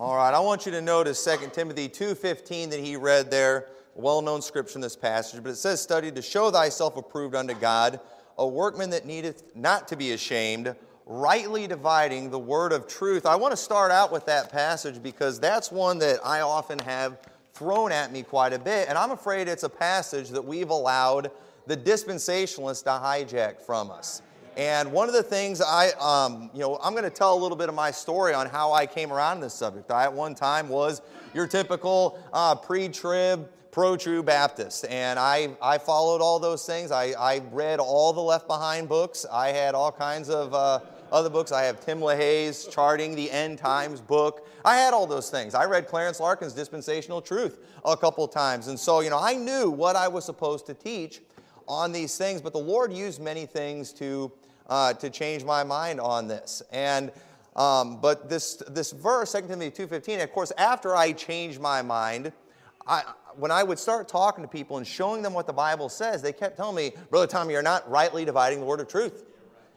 All right, I want you to notice 2 Timothy 2:15 that he read there, well-known scripture in this passage, but it says study to show thyself approved unto God, a workman that needeth not to be ashamed, rightly dividing the word of truth. I want to start out with that passage because that's one that I often have thrown at me quite a bit, and I'm afraid it's a passage that we've allowed the dispensationalists to hijack from us. And one of the things I, um, you know, I'm going to tell a little bit of my story on how I came around this subject. I, at one time, was your typical uh, pre trib, pro true Baptist. And I, I followed all those things. I, I read all the Left Behind books. I had all kinds of uh, other books. I have Tim LaHaye's Charting the End Times book. I had all those things. I read Clarence Larkin's Dispensational Truth a couple times. And so, you know, I knew what I was supposed to teach on these things, but the Lord used many things to uh, to change my mind on this. And um, but this this verse, 2 Timothy 2:15, of course, after I changed my mind, I, when I would start talking to people and showing them what the Bible says, they kept telling me, Brother Tommy, you're not rightly dividing the word of truth.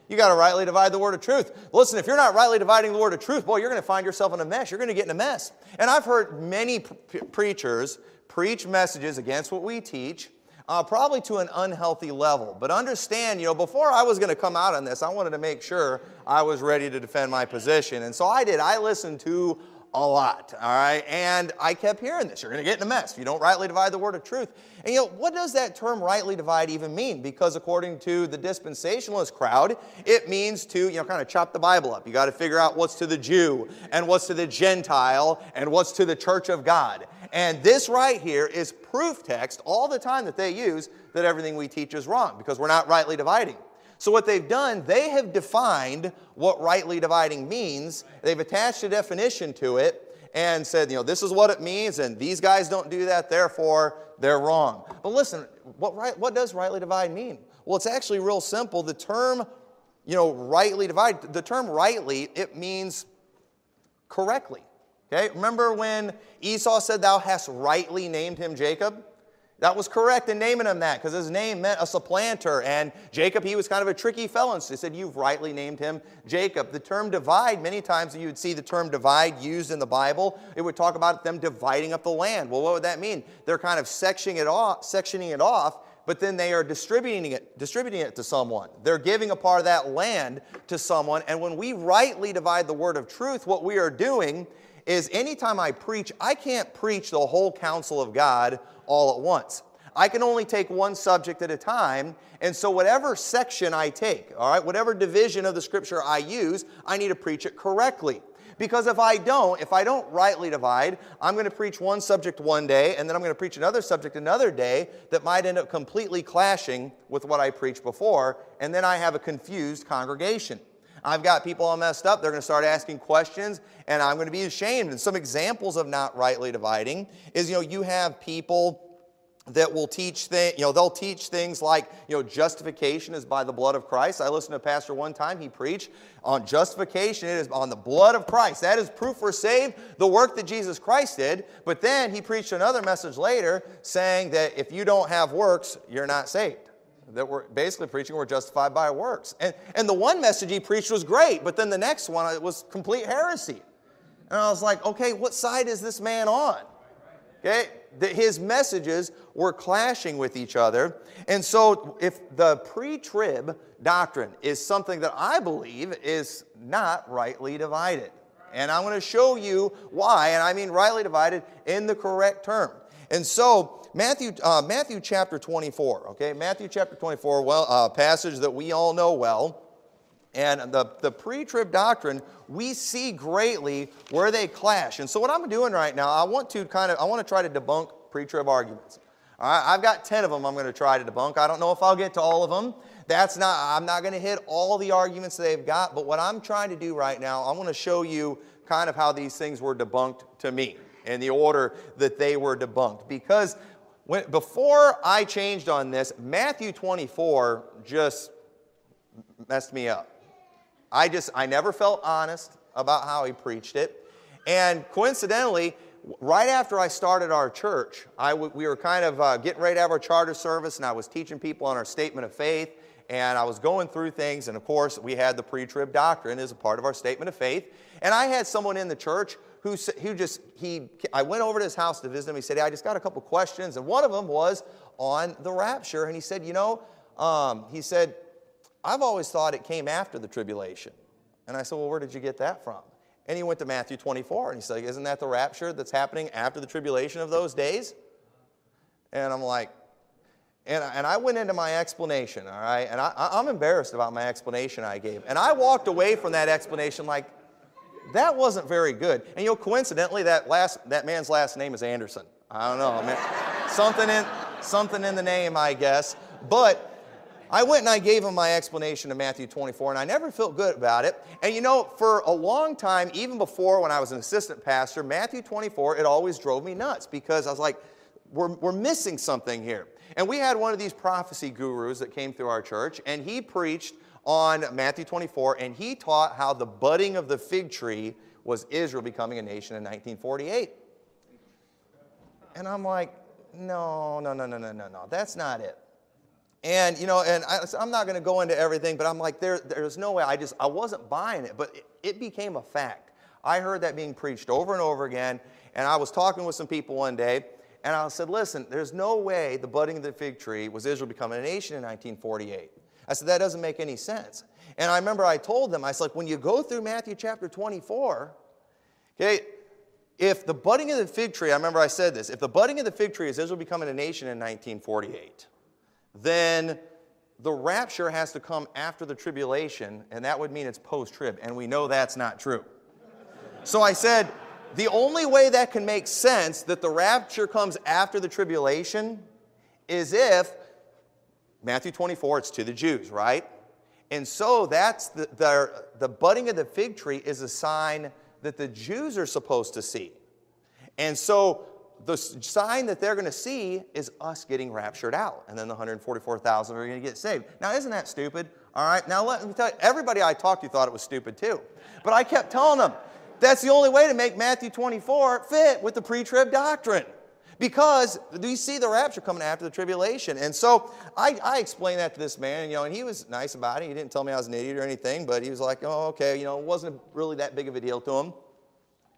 You got to rightly divide the word of truth. Listen, if you're not rightly dividing the word of truth, boy, you're going to find yourself in a mess. You're going to get in a mess. And I've heard many preachers preach messages against what we teach uh, probably to an unhealthy level. But understand, you know, before I was going to come out on this, I wanted to make sure I was ready to defend my position. And so I did. I listened to a lot, all right? And I kept hearing this. You're going to get in a mess if you don't rightly divide the word of truth. And you know, what does that term rightly divide even mean? Because according to the dispensationalist crowd, it means to, you know, kind of chop the Bible up. You got to figure out what's to the Jew and what's to the Gentile and what's to the church of God. And this right here is proof text all the time that they use that everything we teach is wrong because we're not rightly dividing. So, what they've done, they have defined what rightly dividing means. They've attached a definition to it and said, you know, this is what it means, and these guys don't do that, therefore they're wrong. But listen, what, right, what does rightly divide mean? Well, it's actually real simple. The term, you know, rightly divide, the term rightly, it means correctly. Okay, remember when Esau said, Thou hast rightly named him Jacob? That was correct in naming him that because his name meant a supplanter. And Jacob, he was kind of a tricky fellow. So he said, You've rightly named him Jacob. The term divide, many times you would see the term divide used in the Bible. It would talk about them dividing up the land. Well, what would that mean? They're kind of sectioning it off, sectioning it off but then they are distributing it, distributing it to someone. They're giving a part of that land to someone. And when we rightly divide the word of truth, what we are doing is anytime I preach, I can't preach the whole counsel of God all at once. I can only take one subject at a time. And so, whatever section I take, all right, whatever division of the scripture I use, I need to preach it correctly. Because if I don't, if I don't rightly divide, I'm going to preach one subject one day, and then I'm going to preach another subject another day that might end up completely clashing with what I preached before, and then I have a confused congregation. I've got people all messed up. They're going to start asking questions, and I'm going to be ashamed. And some examples of not rightly dividing is, you know, you have people that will teach things, you know, they'll teach things like, you know, justification is by the blood of Christ. I listened to a pastor one time, he preached on justification, it is on the blood of Christ. That is proof we're saved, the work that Jesus Christ did. But then he preached another message later saying that if you don't have works, you're not saved that we're basically preaching we're justified by works. And, and the one message he preached was great, but then the next one it was complete heresy. And I was like, okay, what side is this man on? Okay, that his messages were clashing with each other. And so, if the pre trib doctrine is something that I believe is not rightly divided, and I'm going to show you why, and I mean rightly divided in the correct term. And so, Matthew, uh, Matthew chapter 24, okay? Matthew chapter 24, well, uh, passage that we all know well. And the, the pre trib doctrine, we see greatly where they clash. And so, what I'm doing right now, I want to kind of, I want to try to debunk pre trib arguments. All right, I've got 10 of them I'm going to try to debunk. I don't know if I'll get to all of them. That's not, I'm not going to hit all the arguments they've got, but what I'm trying to do right now, I want to show you kind of how these things were debunked to me in the order that they were debunked. Because when, before I changed on this, Matthew 24 just messed me up. I just, I never felt honest about how he preached it. And coincidentally, right after I started our church, I w- we were kind of uh, getting ready to have our charter service, and I was teaching people on our statement of faith. and I was going through things, and of course, we had the pre trib doctrine as a part of our statement of faith. And I had someone in the church who, who just, he, I went over to his house to visit him. He said, hey, I just got a couple questions. And one of them was on the rapture. And he said, You know, um, he said, I've always thought it came after the tribulation. And I said, Well, where did you get that from? And he went to Matthew 24 and he said, Isn't that the rapture that's happening after the tribulation of those days? And I'm like, and, and I went into my explanation, all right? And I, I'm embarrassed about my explanation I gave. And I walked away from that explanation like, that wasn't very good. And you know, coincidentally, that, last, that man's last name is Anderson. I don't know. Something, in, something in the name, I guess. But I went and I gave him my explanation of Matthew 24, and I never felt good about it. And you know, for a long time, even before when I was an assistant pastor, Matthew 24, it always drove me nuts because I was like, we're, we're missing something here. And we had one of these prophecy gurus that came through our church, and he preached on Matthew 24, and he taught how the budding of the fig tree was Israel becoming a nation in 1948. And I'm like, no, no, no, no, no, no, no, that's not it. And, you know, and I, am not going to go into everything, but I'm like, there, there's no way. I just, I wasn't buying it, but it, it became a fact. I heard that being preached over and over again, and I was talking with some people one day, and I said, listen, there's no way the budding of the fig tree was Israel becoming a nation in 1948. I said, that doesn't make any sense. And I remember I told them, I said, like, when you go through Matthew chapter 24, okay, if the budding of the fig tree, I remember I said this, if the budding of the fig tree is Israel becoming a nation in 1948, then the rapture has to come after the tribulation, and that would mean it's post trib, and we know that's not true. So I said, the only way that can make sense that the rapture comes after the tribulation is if Matthew 24, it's to the Jews, right? And so that's the, the, the budding of the fig tree is a sign that the Jews are supposed to see. And so the sign that they're going to see is us getting raptured out. And then the 144,000 are going to get saved. Now, isn't that stupid? All right, now let me tell you, everybody I talked to thought it was stupid too. But I kept telling them, that's the only way to make Matthew 24 fit with the pre trib doctrine because do we see the rapture coming after the tribulation. And so I, I, explained that to this man, you know, and he was nice about it. He didn't tell me I was an idiot or anything, but he was like, oh, okay, you know, it wasn't really that big of a deal to him.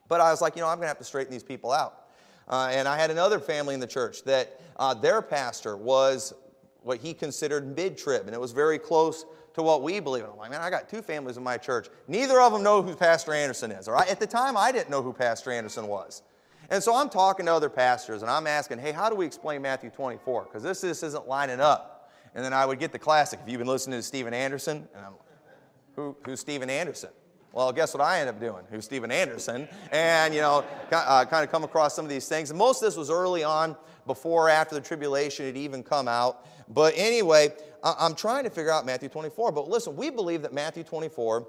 But I was like, you know, I'm going to have to straighten these people out. Uh, and I had another family in the church that uh, their pastor was what he considered mid trib, and it was very close to what we believe. And I'm like, man, I got two families in my church. Neither of them know who Pastor Anderson is. All right? At the time, I didn't know who Pastor Anderson was. And so I'm talking to other pastors and I'm asking, hey, how do we explain Matthew 24? Because this, this isn't lining up. And then I would get the classic. If you've been listening to Steven Anderson, and I'm, who, who's Steven Anderson? Well, guess what I end up doing? Who's Steven Anderson? And, you know, uh, kind of come across some of these things. And most of this was early on, before or after the tribulation had even come out. But anyway, I'm trying to figure out Matthew 24. But listen, we believe that Matthew 24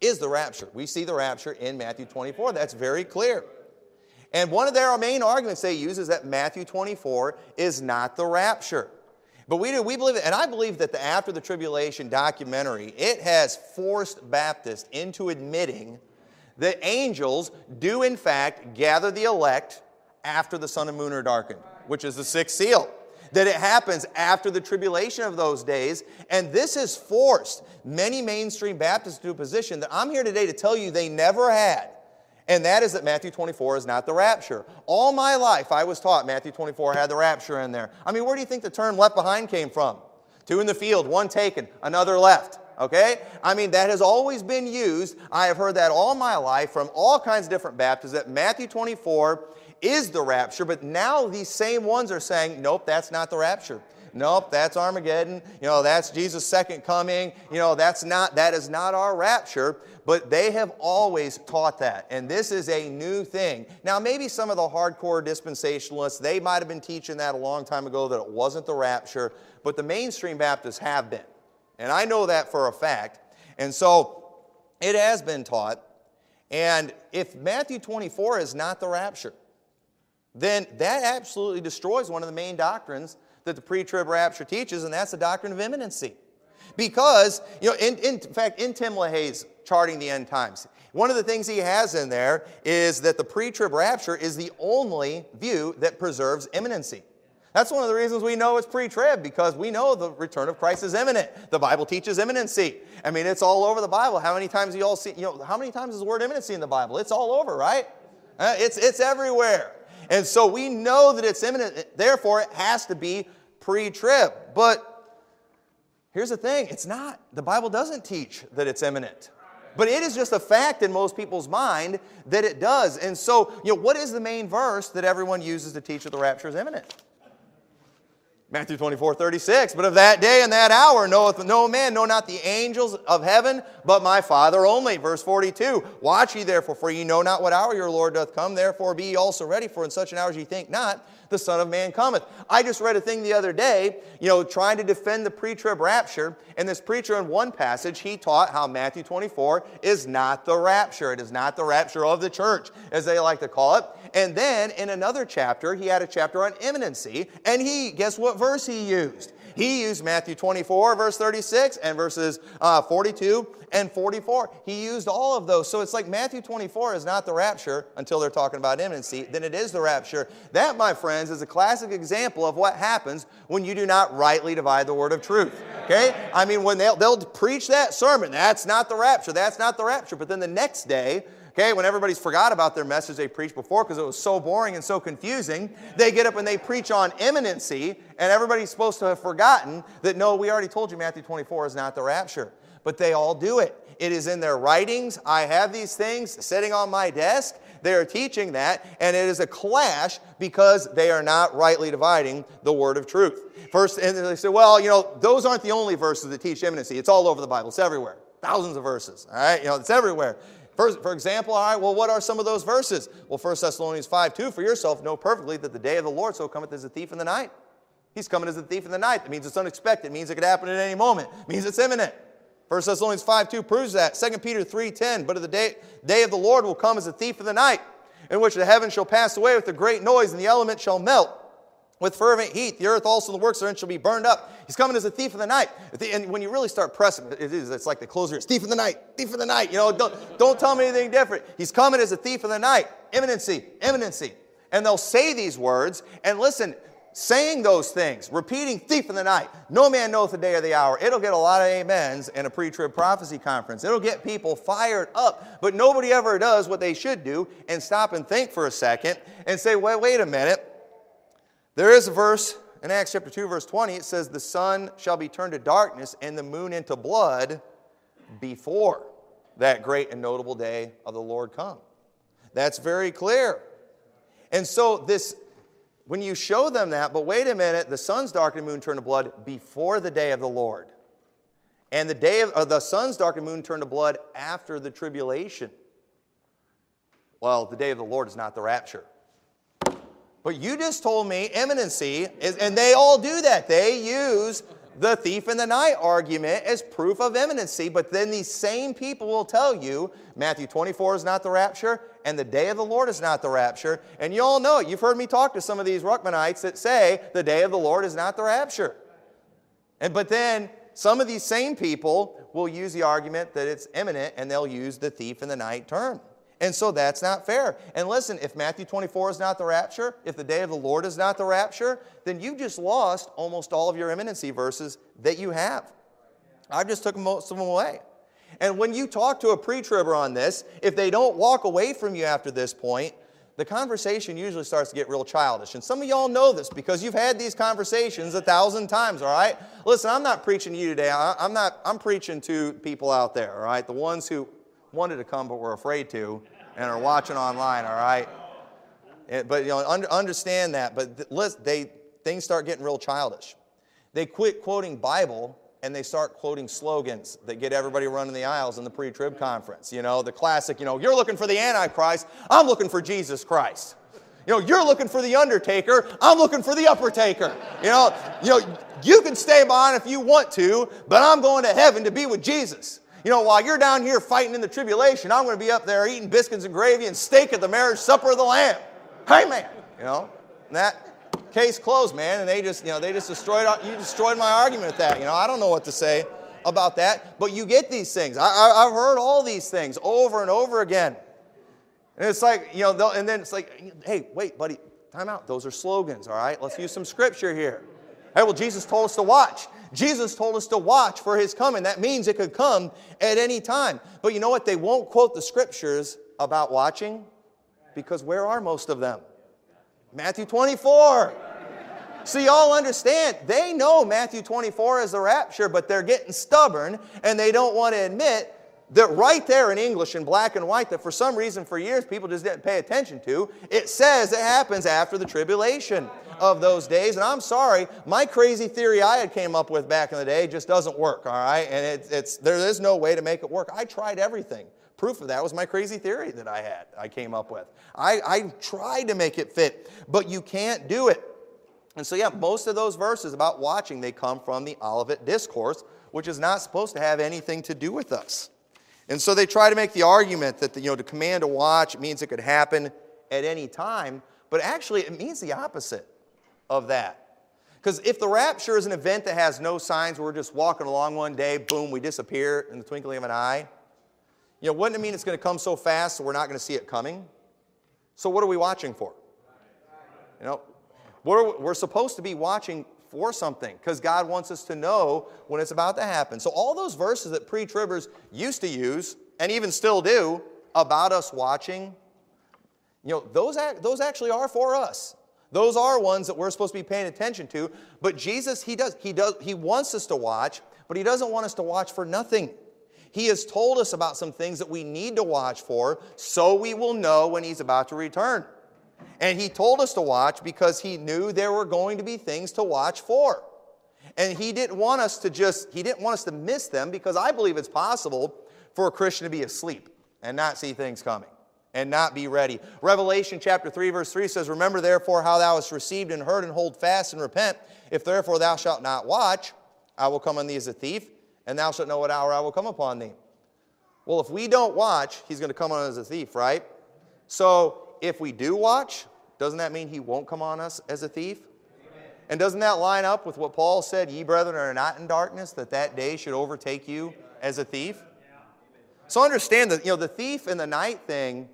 is the rapture. We see the rapture in Matthew 24. That's very clear. And one of their main arguments they use is that Matthew 24 is not the rapture. But we do, we believe it, and I believe that the After the Tribulation documentary, it has forced Baptists into admitting that angels do in fact gather the elect after the sun and moon are darkened, which is the sixth seal. That it happens after the tribulation of those days. And this has forced many mainstream Baptists to a position that I'm here today to tell you they never had and that is that Matthew 24 is not the rapture. All my life, I was taught Matthew 24 had the rapture in there. I mean, where do you think the term left behind came from? Two in the field, one taken, another left. Okay? I mean, that has always been used. I have heard that all my life from all kinds of different Baptists that Matthew 24 is the rapture, but now these same ones are saying, nope, that's not the rapture. Nope, that's Armageddon. You know, that's Jesus' second coming. You know, that's not, that is not our rapture. But they have always taught that. And this is a new thing. Now, maybe some of the hardcore dispensationalists, they might have been teaching that a long time ago that it wasn't the rapture, but the mainstream Baptists have been. And I know that for a fact. And so it has been taught. And if Matthew 24 is not the rapture, then that absolutely destroys one of the main doctrines that the pre-trib rapture teaches, and that's the doctrine of imminency. Because, you know, in, in, fact, in Tim LaHaye's charting the end times, one of the things he has in there is that the pre-trib rapture is the only view that preserves imminency. That's one of the reasons we know it's pre trib, because we know the return of Christ is imminent. The Bible teaches imminency. I mean, it's all over the Bible. How many times you all see, you know, how many times is the word imminency in the Bible? It's all over, right? Uh, it's, it's everywhere. And so we know that it's imminent, therefore, it has to be pre trib. But here's the thing it's not. The Bible doesn't teach that it's imminent. But it is just a fact in most people's mind that it does. And so, you know, what is the main verse that everyone uses to teach that the rapture is imminent? Matthew 24, 36. But of that day and that hour knoweth no man, no not the angels of heaven, but my Father only. Verse 42. Watch ye therefore, for ye know not what hour your Lord doth come. Therefore be ye also ready, for in such an hour as ye think not, the Son of Man cometh. I just read a thing the other day, you know, trying to defend the pre trib rapture. And this preacher in one passage, he taught how Matthew 24 is not the rapture. It is not the rapture of the church, as they like to call it. And then in another chapter, he had a chapter on imminency. And he, guess what verse he used? He used Matthew 24, verse 36, and verses uh, 42 and 44. He used all of those. So it's like Matthew 24 is not the rapture until they're talking about imminency, then it is the rapture. That, my friends, is a classic example of what happens when you do not rightly divide the word of truth. Okay? I mean, when they'll, they'll preach that sermon, that's not the rapture, that's not the rapture. But then the next day, Okay, when everybody's forgot about their message they preached before because it was so boring and so confusing, they get up and they preach on imminency, and everybody's supposed to have forgotten that no, we already told you Matthew 24 is not the rapture. But they all do it. It is in their writings. I have these things sitting on my desk. They are teaching that, and it is a clash because they are not rightly dividing the word of truth. First, and they say, well, you know, those aren't the only verses that teach imminency. It's all over the Bible. It's everywhere. Thousands of verses. All right, you know, it's everywhere. For, for example, all right, well, what are some of those verses? Well, 1 Thessalonians 5 2, for yourself know perfectly that the day of the Lord so cometh as a thief in the night. He's coming as a thief in the night. That means it's unexpected. It means it could happen at any moment. It means it's imminent. 1 Thessalonians 5 2 proves that. 2 Peter 3 10, but the day, day of the Lord will come as a thief in the night, in which the heavens shall pass away with a great noise, and the elements shall melt with fervent heat. The earth also the works therein shall be burned up. He's coming as a thief in the night. And when you really start pressing, it is, it's like the closer, it's thief in the night, thief in the night. You know, don't, don't tell me anything different. He's coming as a thief in the night. Imminency, imminency. And they'll say these words, and listen, saying those things, repeating thief in the night, no man knoweth the day or the hour. It'll get a lot of amens in a pre-trib prophecy conference. It'll get people fired up, but nobody ever does what they should do and stop and think for a second and say, wait, wait a minute. There is a verse in Acts chapter 2, verse 20. It says, The sun shall be turned to darkness and the moon into blood before that great and notable day of the Lord come. That's very clear. And so this when you show them that, but wait a minute, the sun's dark and moon turn to blood before the day of the Lord. And the day of the sun's dark and moon turn to blood after the tribulation. Well, the day of the Lord is not the rapture. But you just told me imminency, is, and they all do that. They use the thief in the night argument as proof of imminency. But then these same people will tell you Matthew 24 is not the rapture, and the day of the Lord is not the rapture. And you all know it. You've heard me talk to some of these Ruckmanites that say the day of the Lord is not the rapture. And but then some of these same people will use the argument that it's imminent, and they'll use the thief in the night term. And so that's not fair. And listen, if Matthew 24 is not the rapture, if the day of the Lord is not the rapture, then you've just lost almost all of your imminency verses that you have. I've just took most of them away. And when you talk to a pre-tribber on this, if they don't walk away from you after this point, the conversation usually starts to get real childish. And some of y'all know this because you've had these conversations a thousand times, all right? Listen, I'm not preaching to you today. I'm not, I'm preaching to people out there, all right? The ones who wanted to come but were afraid to and are watching online, all right? Eh, but you know, understand that. But listen, they, things start getting real childish. They quit quoting Bible and they start quoting slogans that get everybody running the aisles in the pre-trib conference. You know, the classic, you know, you're looking for the Antichrist, I'm looking for Jesus Christ. You know, you're looking for the undertaker, I'm looking for the upper taker. You know, you know, you can stay behind if you want to, but I'm going to heaven to be with Jesus. You know, while you're down here fighting in the tribulation, I'm going to be up there eating biscuits and gravy and steak at the marriage supper of the Lamb. Hey, man. You know, that case closed, man. And they just, you know, they just destroyed, you destroyed my argument with that. You know, I don't know what to say about that. But you get these things. I, I, I've heard all these things over and over again. And it's like, you know, and then it's like, hey, wait, buddy, time out. Those are slogans, all right? Let's use some scripture here. Hey, well, Jesus told us to watch. Jesus told us to watch for his coming. That means it could come at any time. But you know what? They won't quote the scriptures about watching because where are most of them? Matthew 24. So, y'all understand, they know Matthew 24 is the rapture, but they're getting stubborn and they don't want to admit that right there in English in black and white, that for some reason for years people just didn't pay attention to, it says it happens after the tribulation of those days. And I'm sorry, my crazy theory I had came up with back in the day just doesn't work, all right? And it, it's, there is no way to make it work. I tried everything. Proof of that was my crazy theory that I had, I came up with. I, I tried to make it fit, but you can't do it. And so, yeah, most of those verses about watching, they come from the Olivet Discourse, which is not supposed to have anything to do with us. And so they try to make the argument that the, you know, to command a watch means it could happen at any time, but actually it means the opposite of that. Because if the rapture is an event that has no signs, we're just walking along one day, boom, we disappear in the twinkling of an eye, you know, wouldn't it mean it's going to come so fast we're not going to see it coming? So what are we watching for? You know, we're, we're supposed to be watching for something because God wants us to know when it's about to happen. So, all those verses that pre tribbers used to use, and even still do, about us watching, you know, those, those actually are for us. Those are ones that we're supposed to be paying attention to. But Jesus, he does, he does, he wants us to watch, but he doesn't want us to watch for nothing. He has told us about some things that we need to watch for so we will know when he's about to return. And he told us to watch because he knew there were going to be things to watch for. And he didn't want us to just, he didn't want us to miss them because I believe it's possible for a Christian to be asleep and not see things coming and not be ready. Revelation chapter 3, verse 3 says, Remember therefore how thou hast received and heard and hold fast and repent. If therefore thou shalt not watch, I will come on thee as a thief, and thou shalt know what hour I will come upon thee. Well, if we don't watch, he's going to come on as a thief, right? So if we do watch, doesn't that mean he won't come on us as a thief? Amen. And doesn't that line up with what Paul said, ye brethren are not in darkness, that that day should overtake you as a thief? So understand that, you know, the thief and the night thing,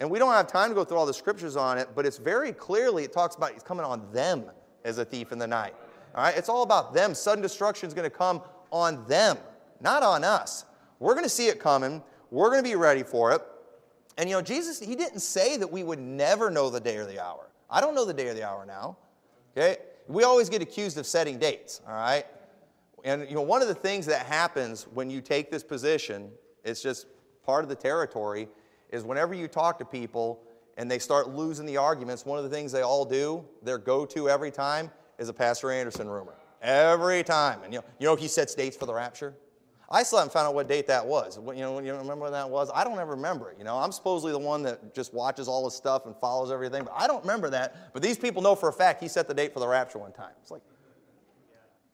and we don't have time to go through all the scriptures on it, but it's very clearly, it talks about he's coming on them as a thief in the night. All right? It's all about them. Sudden destruction is going to come on them, not on us. We're going to see it coming. We're going to be ready for it. And you know, Jesus, he didn't say that we would never know the day or the hour. I don't know the day or the hour now. Okay? We always get accused of setting dates, all right? And you know, one of the things that happens when you take this position, it's just part of the territory, is whenever you talk to people and they start losing the arguments, one of the things they all do, their go-to every time, is a Pastor Anderson rumor. Every time. And you know, you know he sets dates for the rapture? I still haven't found out what date that was. You know, you remember when that was? I don't ever remember it. You know, I'm supposedly the one that just watches all the stuff and follows everything, but I don't remember that. But these people know for a fact he set the date for the rapture one time. It's like,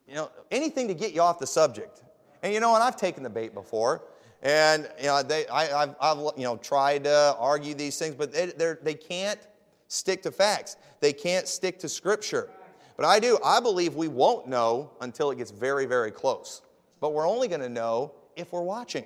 you know, anything to get you off the subject. And you know, and I've taken the bait before, and you know, they, I, have I've you know tried to argue these things, but they they can't stick to facts. They can't stick to Scripture. But I do. I believe we won't know until it gets very, very close but we're only going to know if we're watching.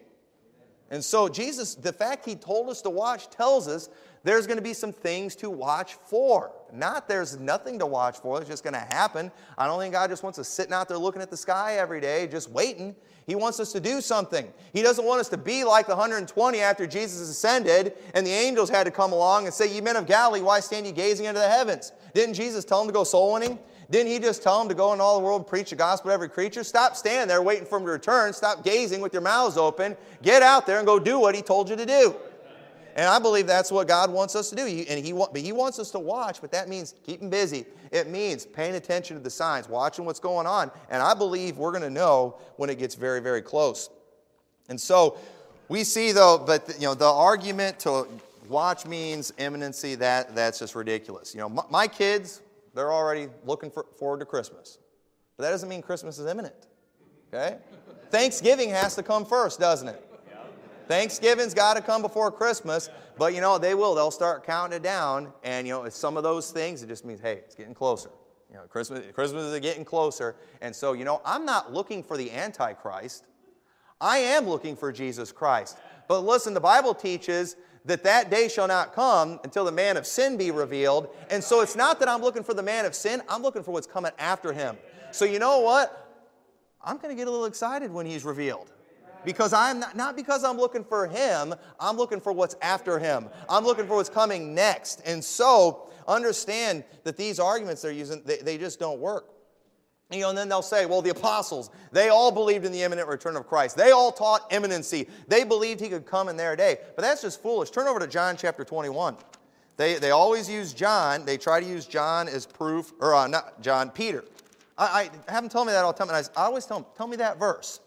And so, Jesus, the fact he told us to watch tells us there's going to be some things to watch for. Not there's nothing to watch for, it's just going to happen. I don't think God just wants us sitting out there looking at the sky every day, just waiting. He wants us to do something. He doesn't want us to be like the 120 after Jesus ascended and the angels had to come along and say, Ye men of Galilee, why stand ye gazing into the heavens? Didn't Jesus tell them to go soul winning? Didn't he just tell them to go in all the world preach the gospel to every creature? Stop standing there waiting for him to return. Stop gazing with your mouths open. Get out there and go do what he told you to do. And I believe that's what God wants us to do. And he, but he wants us to watch, but that means keeping busy. It means paying attention to the signs, watching what's going on. And I believe we're going to know when it gets very, very close. And so we see, though, but you know, the argument to watch means imminency, that, that's just ridiculous. You know, my, my kids, they're already looking for, forward to Christmas. But that doesn't mean Christmas is imminent. Okay? Thanksgiving has to come first, doesn't it? Thanksgiving's got to come before Christmas, but you know, they will. They'll start counting it down, and you know, it's some of those things, it just means, hey, it's getting closer. You know, Christmas, Christmas is getting closer. And so, you know, I'm not looking for the Antichrist. I am looking for Jesus Christ. But listen, the Bible teaches that that day shall not come until the man of sin be revealed. And so it's not that I'm looking for the man of sin, I'm looking for what's coming after him. So you know what? I'm going to get a little excited when he's revealed. Because I'm not, not because I'm looking for him, I'm looking for what's after him. I'm looking for what's coming next. And so understand that these arguments they're using, they, they just don't work. You know, and then they'll say, well, the apostles, they all believed in the imminent return of Christ. They all taught imminency. They believed he could come in their day. But that's just foolish. Turn over to John chapter 21. They, they always use John, they try to use John as proof, or uh, not John, Peter. I, I have them tell me that all the time, and I, I always tell them, tell me that verse.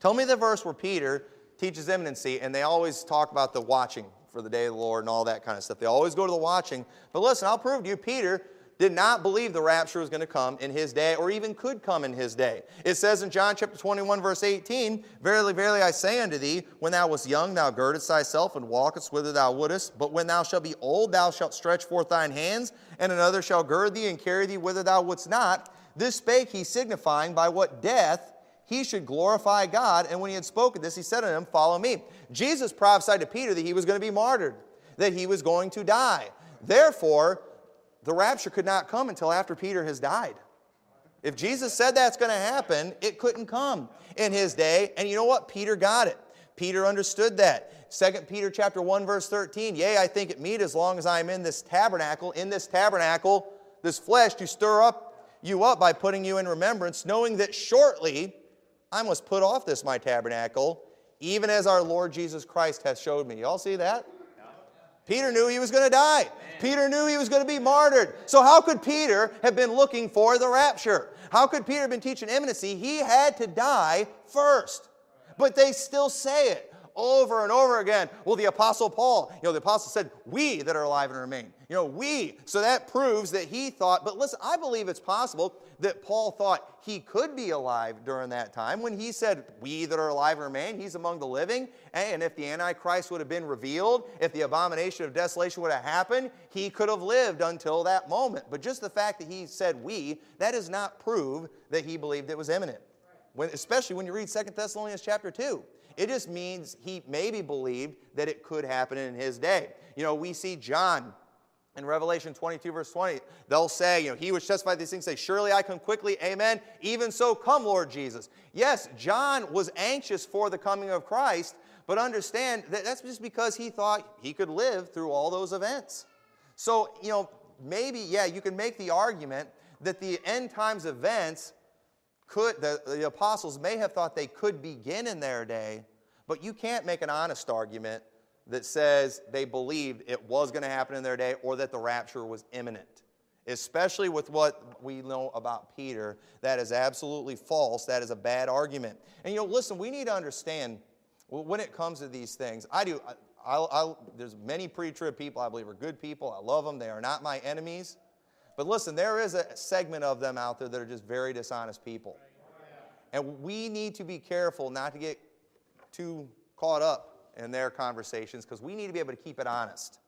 Tell me the verse where Peter teaches imminency, and they always talk about the watching for the day of the Lord and all that kind of stuff. They always go to the watching. But listen, I'll prove to you, Peter did not believe the rapture was going to come in his day or even could come in his day. It says in John chapter 21, verse 18, Verily, verily, I say unto thee, when thou wast young, thou girdest thyself and walkest whither thou wouldest. But when thou shalt be old, thou shalt stretch forth thine hands, and another shall gird thee and carry thee whither thou wouldst not. This spake he, signifying by what death he should glorify God. And when he had spoken this, he said unto him, Follow me. Jesus prophesied to Peter that he was going to be martyred, that he was going to die. Therefore, the rapture could not come until after Peter has died. If Jesus said that's going to happen, it couldn't come in his day. And you know what? Peter got it. Peter understood that. 2 Peter chapter 1 verse 13, "Yea, I think it meet as long as I am in this tabernacle, in this tabernacle, this flesh to stir up you up by putting you in remembrance, knowing that shortly I must put off this my tabernacle, even as our Lord Jesus Christ hath showed me." Y'all see that? Peter knew he was going to die. Peter knew he was going to be martyred. So, how could Peter have been looking for the rapture? How could Peter have been teaching imminency? He had to die first. But they still say it over and over again. Well, the Apostle Paul, you know, the Apostle said, We that are alive and remain. You know, we. So that proves that he thought, but listen, I believe it's possible that Paul thought he could be alive during that time. When he said, We that are alive remain, he's among the living. And if the Antichrist would have been revealed, if the abomination of desolation would have happened, he could have lived until that moment. But just the fact that he said we, that does not prove that he believed it was imminent. When, especially when you read 2 Thessalonians chapter 2. It just means he maybe believed that it could happen in his day. You know, we see John in Revelation 22, verse 20, they'll say, you know, he which testified these things say, Surely I come quickly, amen. Even so, come, Lord Jesus. Yes, John was anxious for the coming of Christ, but understand that that's just because he thought he could live through all those events. So, you know, maybe, yeah, you can make the argument that the end times events could, the, the apostles may have thought they could begin in their day, but you can't make an honest argument that says they believed it was going to happen in their day or that the rapture was imminent. Especially with what we know about Peter, that is absolutely false. That is a bad argument. And you know, listen, we need to understand when it comes to these things. I do. I, I, there's many pre-trib people I believe are good people. I love them. They are not my enemies. But listen, there is a segment of them out there that are just very dishonest people. And we need to be careful not to get too caught up in their conversations because we need to be able to keep it honest.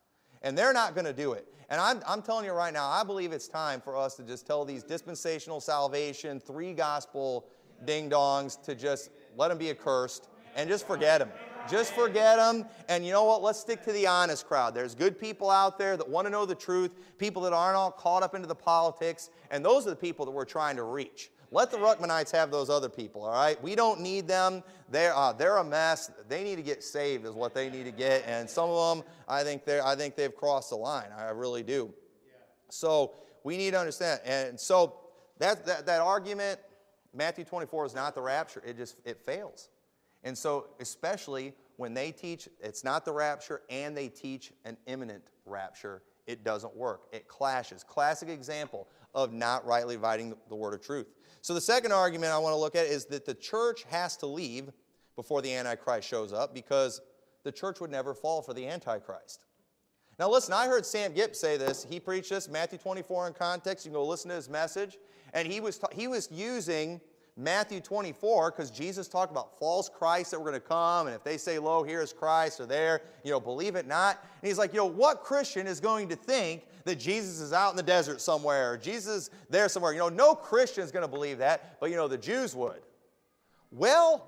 And they're not going to do it. And I'm, I'm telling you right now, I believe it's time for us to just tell these dispensational salvation, three gospel ding dongs to just let them be accursed and just forget them. Just forget them. And you know what? Let's stick to the honest crowd. There's good people out there that want to know the truth, people that aren't all caught up into the politics, and those are the people that we're trying to reach. Let the Ruckmanites have those other people, all right? We don't need them. They're, uh, they're a mess. They need to get saved, is what they need to get. And some of them, I think, they're, I think they've crossed the line. I really do. So we need to understand. And so that, that, that argument, Matthew 24 is not the rapture. It just, it fails. And so, especially when they teach it's not the rapture and they teach an imminent rapture, it doesn't work. It clashes. Classic example of not rightly dividing the word of truth. So the second argument I want to look at is that the church has to leave before the Antichrist shows up because the church would never fall for the Antichrist. Now, listen, I heard Sam Gipp say this. He preached this, Matthew 24 in context. You can go listen to his message. And he was, he was using Matthew 24, because Jesus talked about false Christs that were going to come, and if they say, Lo, here is Christ, or there, you know, believe it not. And he's like, you know, what Christian is going to think that Jesus is out in the desert somewhere, or Jesus there somewhere? You know, no Christian is going to believe that, but you know, the Jews would. Well,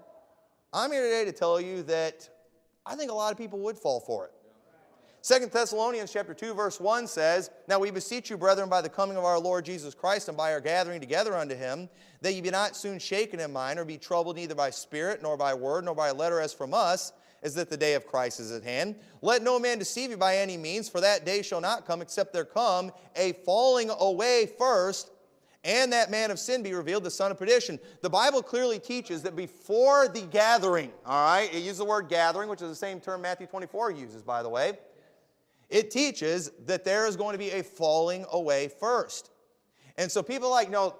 I'm here today to tell you that I think a lot of people would fall for it. Second Thessalonians chapter 2 verse 1 says, "Now we beseech you brethren by the coming of our Lord Jesus Christ and by our gathering together unto him, that ye be not soon shaken in mind or be troubled neither by spirit nor by word nor by letter as from us, as that the day of Christ is at hand. Let no man deceive you by any means, for that day shall not come except there come a falling away first, and that man of sin be revealed, the son of perdition. The Bible clearly teaches that before the gathering, all right, it uses the word gathering, which is the same term Matthew 24 uses, by the way. It teaches that there is going to be a falling away first. And so people like, no,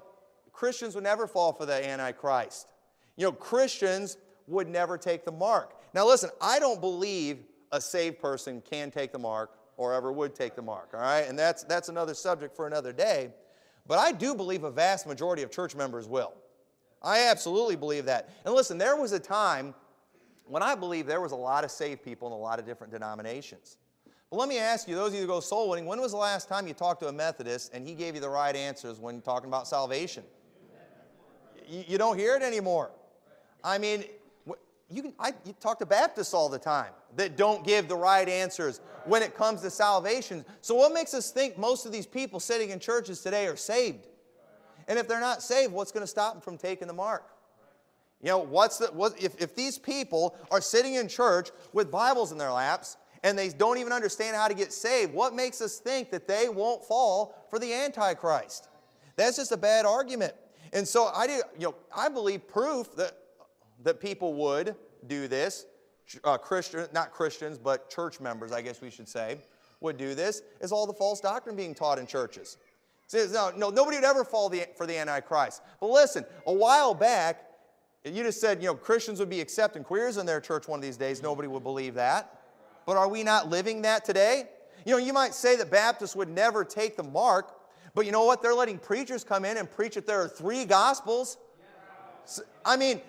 Christians would never fall for the Antichrist. You know, Christians would never take the mark. Now, listen, I don't believe a saved person can take the mark or ever would take the mark, all right? And that's, that's another subject for another day. But I do believe a vast majority of church members will. I absolutely believe that. And listen, there was a time when I believe there was a lot of saved people in a lot of different denominations. But let me ask you, those of you who go soul winning, when was the last time you talked to a Methodist and he gave you the right answers when talking about salvation? You, you don't hear it anymore. I mean, you, can, I, you talk to Baptists all the time that don't give the right answers when it comes to salvation. So, what makes us think most of these people sitting in churches today are saved? And if they're not saved, what's going to stop them from taking the mark? You know, what's the, what, if, if these people are sitting in church with Bibles in their laps and they don't even understand how to get saved, what makes us think that they won't fall for the Antichrist? That's just a bad argument. And so I do, you know, I believe proof that, that people would do this, uh, Christian, not Christians, but church members, I guess we should say, would do this, is all the false doctrine being taught in churches. No, no, nobody would ever fall the, for the Antichrist. But listen, a while back, you just said, you know, Christians would be accepting queers in their church one of these days. Nobody would believe that. But are we not living that today? You know, you might say that Baptists would never take the mark, but you know what? They're letting preachers come in and preach that there are three gospels. I mean,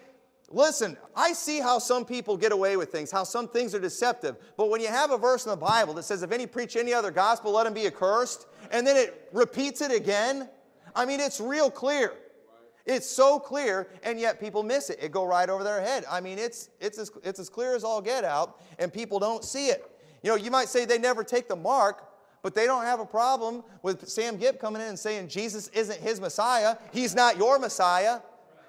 listen, I see how some people get away with things, how some things are deceptive. But when you have a verse in the Bible that says, if any preach any other gospel, let him be accursed, and then it repeats it again, I mean, it's real clear. It's so clear, and yet people miss it. It go right over their head. I mean, it's, it's, as, it's as clear as all get out, and people don't see it. You know, you might say they never take the mark, but they don't have a problem with Sam Gipp coming in and saying Jesus isn't his Messiah. He's not your Messiah.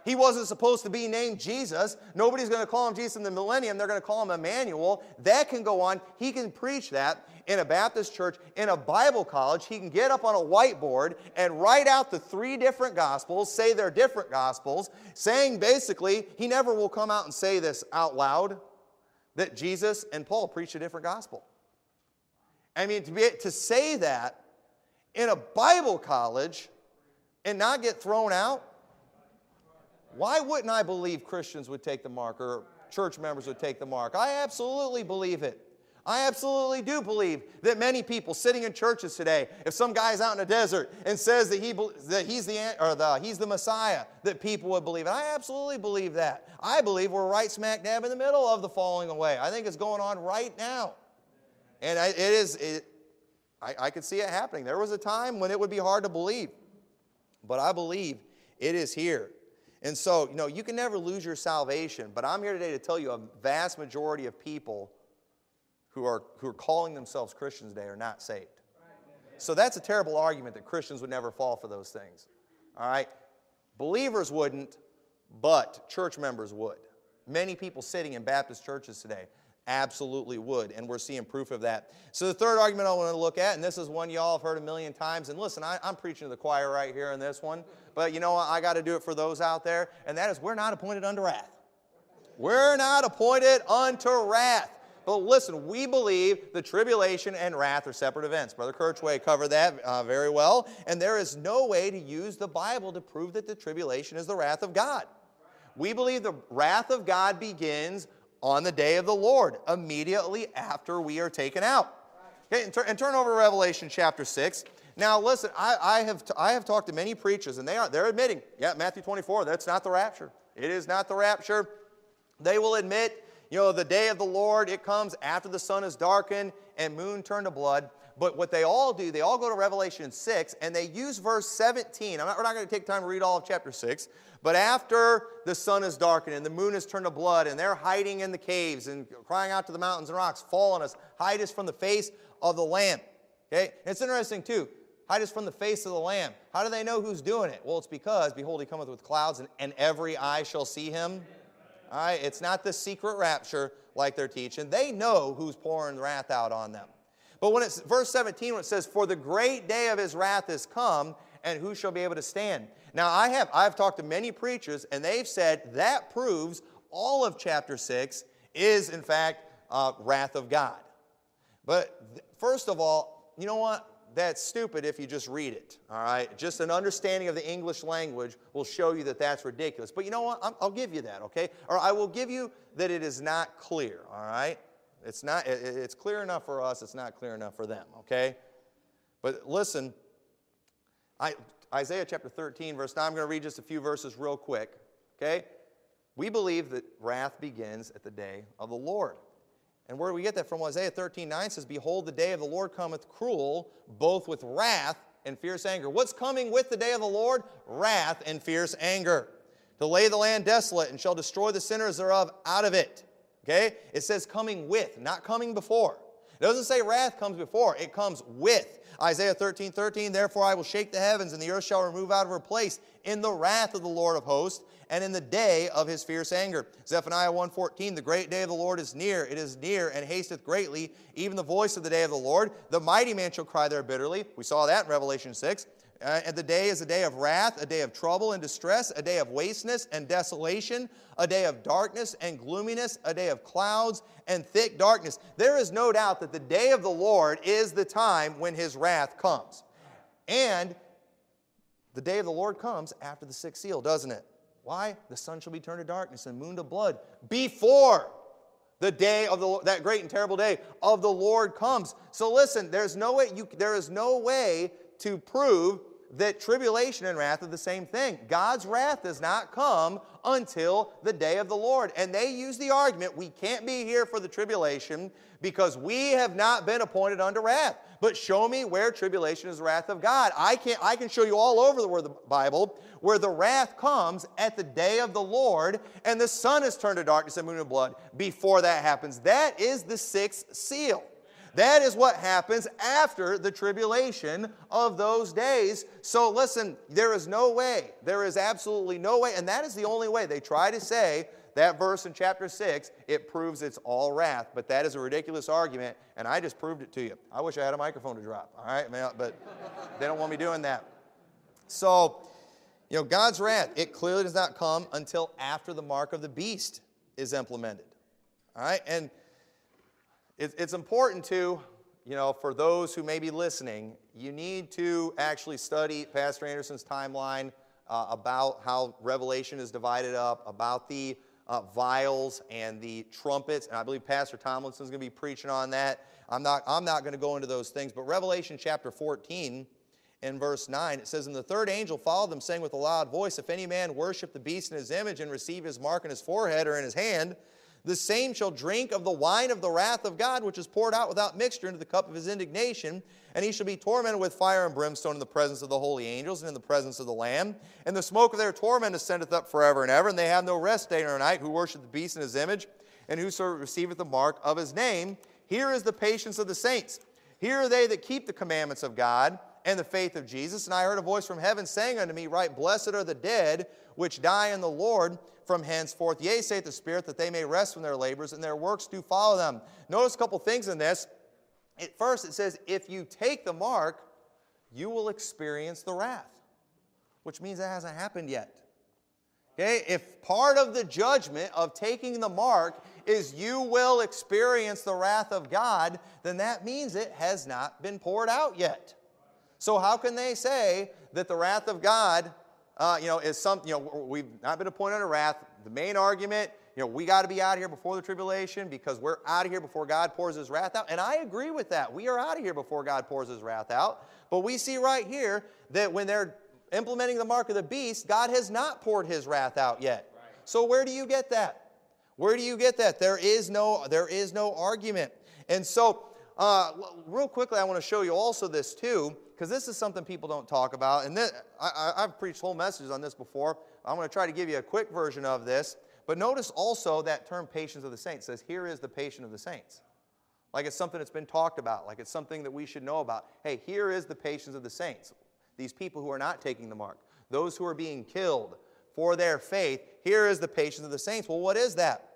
He wasn't supposed to be named Jesus. Nobody's going to call him Jesus in the millennium. They're going to call him Emmanuel. That can go on. He can preach that in a Baptist church, in a Bible college. He can get up on a whiteboard and write out the three different gospels, say they're different gospels, saying basically, he never will come out and say this out loud that Jesus and Paul preach a different gospel. I mean, to, be, to say that in a Bible college and not get thrown out, why wouldn't I believe Christians would take the mark or church members would take the mark? I absolutely believe it. I absolutely do believe that many people sitting in churches today, if some guy's out in a desert and says that, he, that he's, the, or the, he's the Messiah, that people would believe it. I absolutely believe that. I believe we're right smack dab in the middle of the falling away. I think it's going on right now. And it is, it, I, I could see it happening. There was a time when it would be hard to believe, but I believe it is here. And so, you know, you can never lose your salvation, but I'm here today to tell you a vast majority of people who are, who are calling themselves Christians today are not saved. So that's a terrible argument that Christians would never fall for those things. All right? Believers wouldn't, but church members would. Many people sitting in Baptist churches today absolutely would, and we're seeing proof of that. So the third argument I want to look at, and this is one y'all have heard a million times, and listen, I, am preaching to the choir right here in this one, but you know what? I got to do it for those out there, and that is we're not appointed unto wrath. We're not appointed unto wrath. But listen, we believe the tribulation and wrath are separate events. Brother Kirchway covered that uh, very well. And there is no way to use the Bible to prove that the tribulation is the wrath of God. We believe the wrath of God begins on the day of the Lord, immediately after we are taken out. Okay, and, and turn over to Revelation chapter 6. Now, listen, I, I have, t- I have talked to many preachers, and they are, they're admitting, yeah, Matthew 24, that's not the rapture. It is not the rapture. They will admit, You know, the day of the Lord, it comes after the sun is darkened and moon turned to blood. But what they all do, they all go to Revelation 6 and they use verse 17. Not, we're not going to take time to read all of chapter 6. But after the sun is darkened and the moon is turned to blood and they're hiding in the caves and crying out to the mountains and rocks, fall on us, hide us from the face of the Lamb. Okay? And it's interesting too. Hide us from the face of the Lamb. How do they know who's doing it? Well, it's because, behold, he cometh with clouds, and, and every eye shall see him. All right? It's not the secret rapture like they're teaching. They know who's pouring wrath out on them. But when it's verse 17, when it says, For the great day of his wrath is come, and who shall be able to stand? Now, I have I've talked to many preachers, and they've said that proves all of chapter 6 is, in fact, uh, wrath of God. But first of all, you know what? that's stupid if you just read it, all right? Just an understanding of the English language will show you that that's ridiculous. But you know what? i will give you that, okay? Or I will give you that it is not clear, all right? It's not it's clear enough for us, it's not clear enough for them, okay? But listen, I, Isaiah chapter 13 verse 9, I'm going to read just a few verses real quick, okay? We believe that wrath begins at the day of the Lord. And where do we get that from? Isaiah 13, 9 says, Behold, the day of the Lord cometh cruel, both with wrath and fierce anger. What's coming with the day of the Lord? Wrath and fierce anger. To lay the land desolate and shall destroy the sinners thereof out of it. Okay? It says coming with, not coming before. It doesn't say wrath comes before, it comes with. Isaiah 13, 13, therefore I will shake the heavens, and the earth shall remove out of her place in the wrath of the Lord of hosts, and in the day of his fierce anger. Zephaniah 1:14 The great day of the Lord is near it is near and hasteth greatly even the voice of the day of the Lord the mighty man shall cry there bitterly we saw that in Revelation 6 uh, and the day is a day of wrath, a day of trouble and distress, a day of wasteness and desolation, a day of darkness and gloominess, a day of clouds and thick darkness. There is no doubt that the day of the Lord is the time when his wrath comes. And the day of the Lord comes after the sixth seal, doesn't it? Why? The sun shall be turned to darkness and moon to blood before the day of the that great and terrible day of the Lord comes. So listen, there's no way you there is no way to prove that tribulation and wrath are the same thing. God's wrath does not come until the day of the Lord. And they use the argument we can't be here for the tribulation because we have not been appointed unto wrath. But show me where tribulation is the wrath of God. I can I can show you all over the Bible where the wrath comes at the day of the Lord and the sun is turned to darkness and moon to blood before that happens. That is the sixth seal. That is what happens after the tribulation of those days. So listen, there is no way, there is absolutely no way, and that is the only way. They try to say that verse in chapter 6, it proves it's all wrath, but that is a ridiculous argument, and I just proved it to you. I wish I had a microphone to drop, all right? But they don't want me doing that. So, you know, God's wrath, it clearly does not come until after the mark of the beast is implemented, all right? And it's important to, you know, for those who may be listening, you need to actually study Pastor Anderson's timeline uh, about how Revelation is divided up, about the uh, vials and the trumpets, and I believe Pastor Tomlinson is going to be preaching on that. I'm not, I'm not going to go into those things, but Revelation chapter 14 in verse 9, it says, And the third angel followed them, saying with a loud voice, If any man worship the beast in his image and receive his mark in his forehead or in his hand, the same shall drink of the wine of the wrath of God, which is poured out without mixture into the cup of his indignation. And he shall be tormented with fire and brimstone in the presence of the holy angels and in the presence of the Lamb. And the smoke of their torment ascendeth up forever and ever. And they have no rest day nor night who worship the beast in his image, and whoso receiveth the mark of his name. Here is the patience of the saints. Here are they that keep the commandments of God and the faith of Jesus. And I heard a voice from heaven saying unto me, Right, blessed are the dead which die in the Lord from henceforth. Yea, saith the Spirit, that they may rest from their labors, and their works do follow them. Notice a couple things in this. At first, it says, if you take the mark, you will experience the wrath, which means it hasn't happened yet. Okay, if part of the judgment of taking the mark is you will experience the wrath of God, then that means it has not been poured out yet. So, how can they say that the wrath of God uh, you know, is something, you know, we've not been appointed to wrath. The main argument, you know, we got to be out of here before the tribulation because we're out of here before God pours his wrath out. And I agree with that. We are out of here before God pours his wrath out. But we see right here that when they're implementing the mark of the beast, God has not poured his wrath out yet. Right. So where do you get that? Where do you get that? There is no, there is no argument. And so, uh, real quickly, I want to show you also this too, because this is something people don't talk about. And this, I, have preached whole messages on this before. I'm going to try to give you a quick version of this. But notice also that term patience of the saints says, here is the patience of the saints. Like it's something that's been talked about, like it's something that we should know about. Hey, here is the patience of the saints. These people who are not taking the mark, those who are being killed for their faith, here is the patience of the saints. Well, what is that?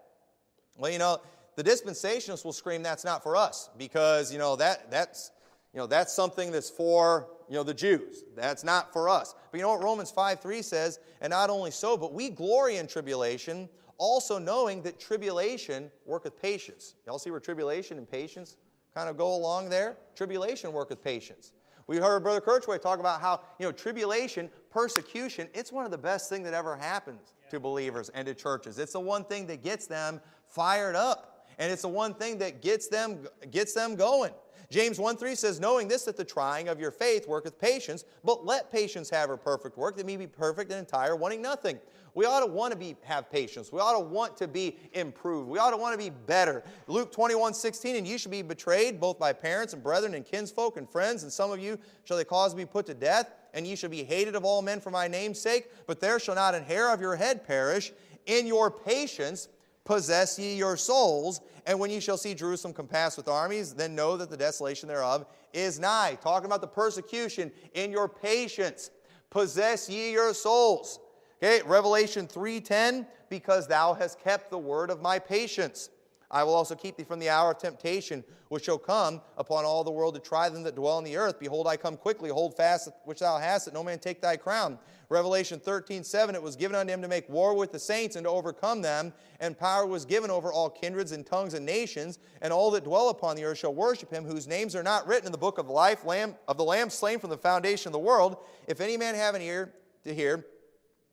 Well, you know, the dispensationalists will scream that's not for us because, you know, that, that's, you know, that's something that's for, you know, the Jews. That's not for us. But you know what Romans 5 3 says? And not only so, but we glory in tribulation, also knowing that tribulation worketh patience. Y'all see where tribulation and patience kind of go along there? Tribulation worketh patience. We heard Brother Kirchway talk about how, you know, tribulation, persecution, it's one of the best things that ever happens to believers and to churches. It's the one thing that gets them fired up. And it's the one thing that gets them, gets them going. James 1 3 says, Knowing this, that the trying of your faith worketh patience, but let patience have her perfect work, that may be perfect and entire, wanting nothing. We ought to want to be, have patience. We ought to want to be improved. We ought to want to be better. Luke 21 16, and you shall be betrayed both by parents and brethren and kinsfolk and friends, and some of you shall they cause to be put to death, and ye shall be hated of all men for my name's sake, but there shall not an hair of your head perish. In your patience, possess ye your souls. And when ye shall see Jerusalem compassed with armies, then know that the desolation thereof is nigh. Talking about the persecution in your patience. Possess ye your souls. Okay, Revelation 3:10, because thou hast kept the word of my patience. I will also keep thee from the hour of temptation, which shall come upon all the world to try them that dwell on the earth. Behold, I come quickly. Hold fast which thou hast, that no man take thy crown. Revelation 13, 7, it was given unto him to make war with the saints and to overcome them, and power was given over all kindreds and tongues and nations, and all that dwell upon the earth shall worship him, whose names are not written in the book of life lamb, of the Lamb slain from the foundation of the world. If any man have an ear to hear,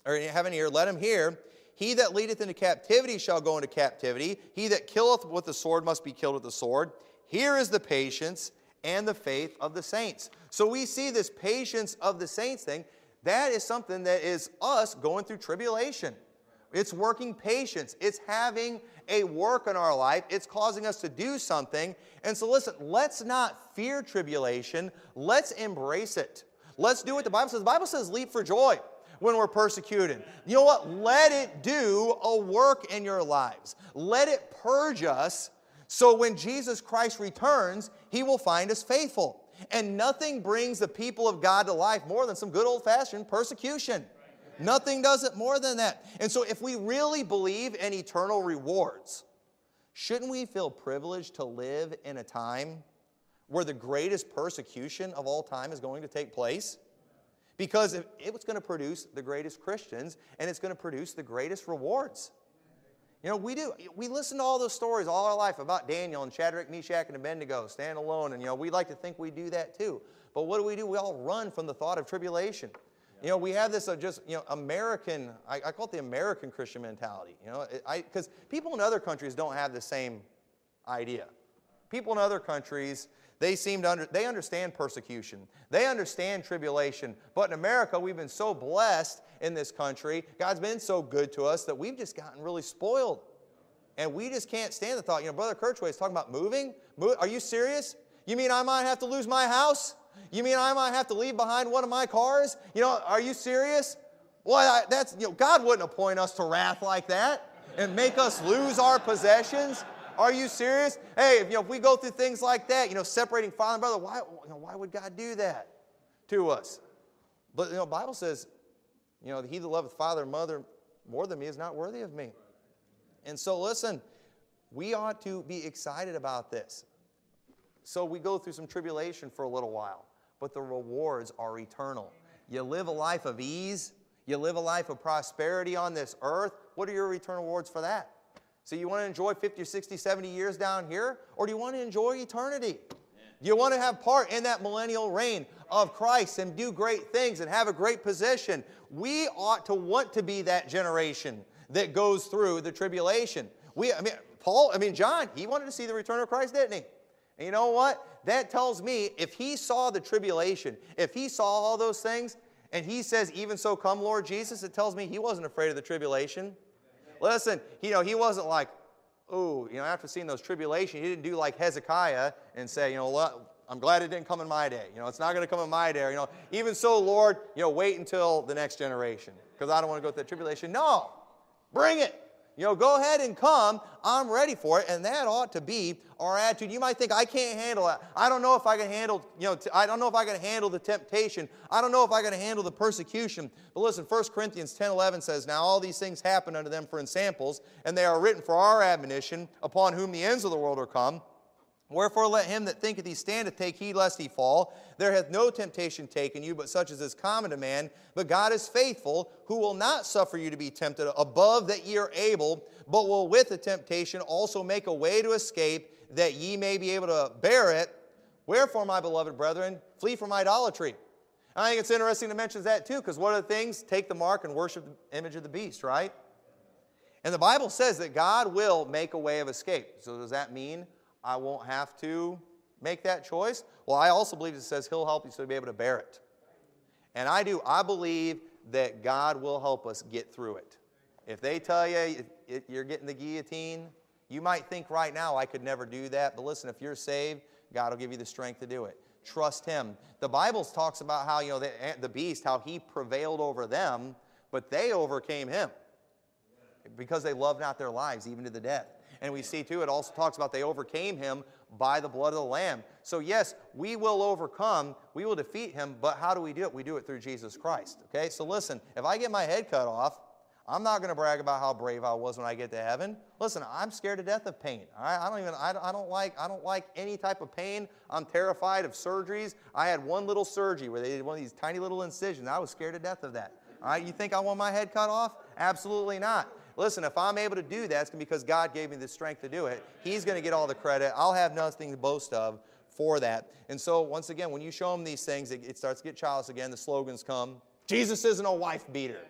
or have an ear, let him hear. He that leadeth into captivity shall go into captivity. He that killeth with the sword must be killed with the sword. Here is the patience and the faith of the saints. So we see this patience of the saints thing. That is something that is us going through tribulation. It's working patience. It's having a work in our life. It's causing us to do something. And so, listen, let's not fear tribulation. Let's embrace it. Let's do what the Bible says. The Bible says, leap for joy when we're persecuted. You know what? Let it do a work in your lives. Let it purge us so when Jesus Christ returns, he will find us faithful. And nothing brings the people of God to life more than some good old fashioned persecution. Nothing does it more than that. And so, if we really believe in eternal rewards, shouldn't we feel privileged to live in a time where the greatest persecution of all time is going to take place? Because it was going to produce the greatest Christians and it's going to produce the greatest rewards. You know, we do. We listen to all those stories all our life about Daniel and Shadrach, Meshach, and Abednego stand alone, and you know, we like to think we do that too. But what do we do? We all run from the thought of tribulation. You know, we have this uh, just, you know, American, I, I, call it the American Christian mentality, you know, because people in other countries don't have the same idea. People in other countries, they seem to under, they understand persecution. They understand tribulation. But in America, we've been so blessed in this country. God's been so good to us that we've just gotten really spoiled. And we just can't stand the thought. You know, Brother Kirchway is talking about moving. Move, are you serious? You mean I might have to lose my house? You mean I might have to leave behind one of my cars? You know, are you serious? Well, that's, you know, God wouldn't appoint us to wrath like that and make us lose our possessions. Are you serious? Hey, if, you know, if we go through things like that, you know, separating father and brother, why, you know, why would God do that to us? But, you know, Bible says, you know, he that loveth father and mother more than me is not worthy of me. And so, listen, we ought to be excited about this. So we go through some tribulation for a little while, but the rewards are eternal. You live a life of ease, you live a life of prosperity on this earth. What are your eternal rewards for that? So you want to enjoy 50 or 60, 70 years down here, or do you want to enjoy eternity? Do you want to have part in that millennial reign of Christ and do great things and have a great position? We ought to want to be that generation that goes through the tribulation. We, I mean, Paul, I mean, John, he wanted to see the return of Christ, didn't he? And you know what? That tells me if he saw the tribulation, if he saw all those things, and he says, Even so, come, Lord Jesus, it tells me he wasn't afraid of the tribulation. Listen, you know, he wasn't like, oh, you know, after seeing those tribulations, he didn't do like Hezekiah and say, you know, I'm glad it didn't come in my day. You know, it's not going to come in my day. You know, even so, Lord, you know, wait until the next generation because I don't want to go through that tribulation. No, bring it. You know, go ahead and come. I'm ready for it. And that ought to be our attitude. You might think, I can't handle it. I don't know if I can handle, you know, I don't know if I can handle the temptation. I don't know if I can handle the persecution. But listen, 1 Corinthians 10 11 says, Now all these things happen unto them for ensamples, and they are written for our admonition, upon whom the ends of the world are come. Wherefore let him that thinketh he standeth take heed lest he fall. There hath no temptation taken you, but such as is common to man. But God is faithful, who will not suffer you to be tempted above that ye are able, but will with the temptation also make a way to escape, that ye may be able to bear it. Wherefore, my beloved brethren, flee from idolatry. I think it's interesting to mention that too, because one of the things, take the mark and worship the image of the beast, right? And the Bible says that God will make a way of escape. So does that mean I won't have to make that choice? Well, I also believe it says He'll help you so to be able to bear it. And I do. I believe that God will help us get through it. If they tell you you're getting the guillotine, you might think right now, I could never do that. But listen, if you're saved, God will give you the strength to do it. Trust Him. The Bible talks about how, you know, the, the beast, how he prevailed over them, but they overcame him because they loved not their lives, even to the death. And we see too, it also talks about they overcame him by the blood of the Lamb. So, yes, we will overcome, we will defeat him, but how do we do it? We do it through Jesus Christ. Okay? So, listen, if I get my head cut off, I'm not going to brag about how brave I was when I get to heaven. Listen, I'm scared to death of pain. All right, I don't even, I don't like, I don't like any type of pain. I'm terrified of surgeries. I had one little surgery where they did one of these tiny little incisions. I was scared to death of that. All right, you think I want my head cut off? Absolutely not. Listen, if I'm able to do that, it's because God gave me the strength to do it. He's going to get all the credit. I'll have nothing to boast of for that. And so, once again, when you show them these things, it, it starts to get childish again. The slogans come Jesus isn't a wife beater.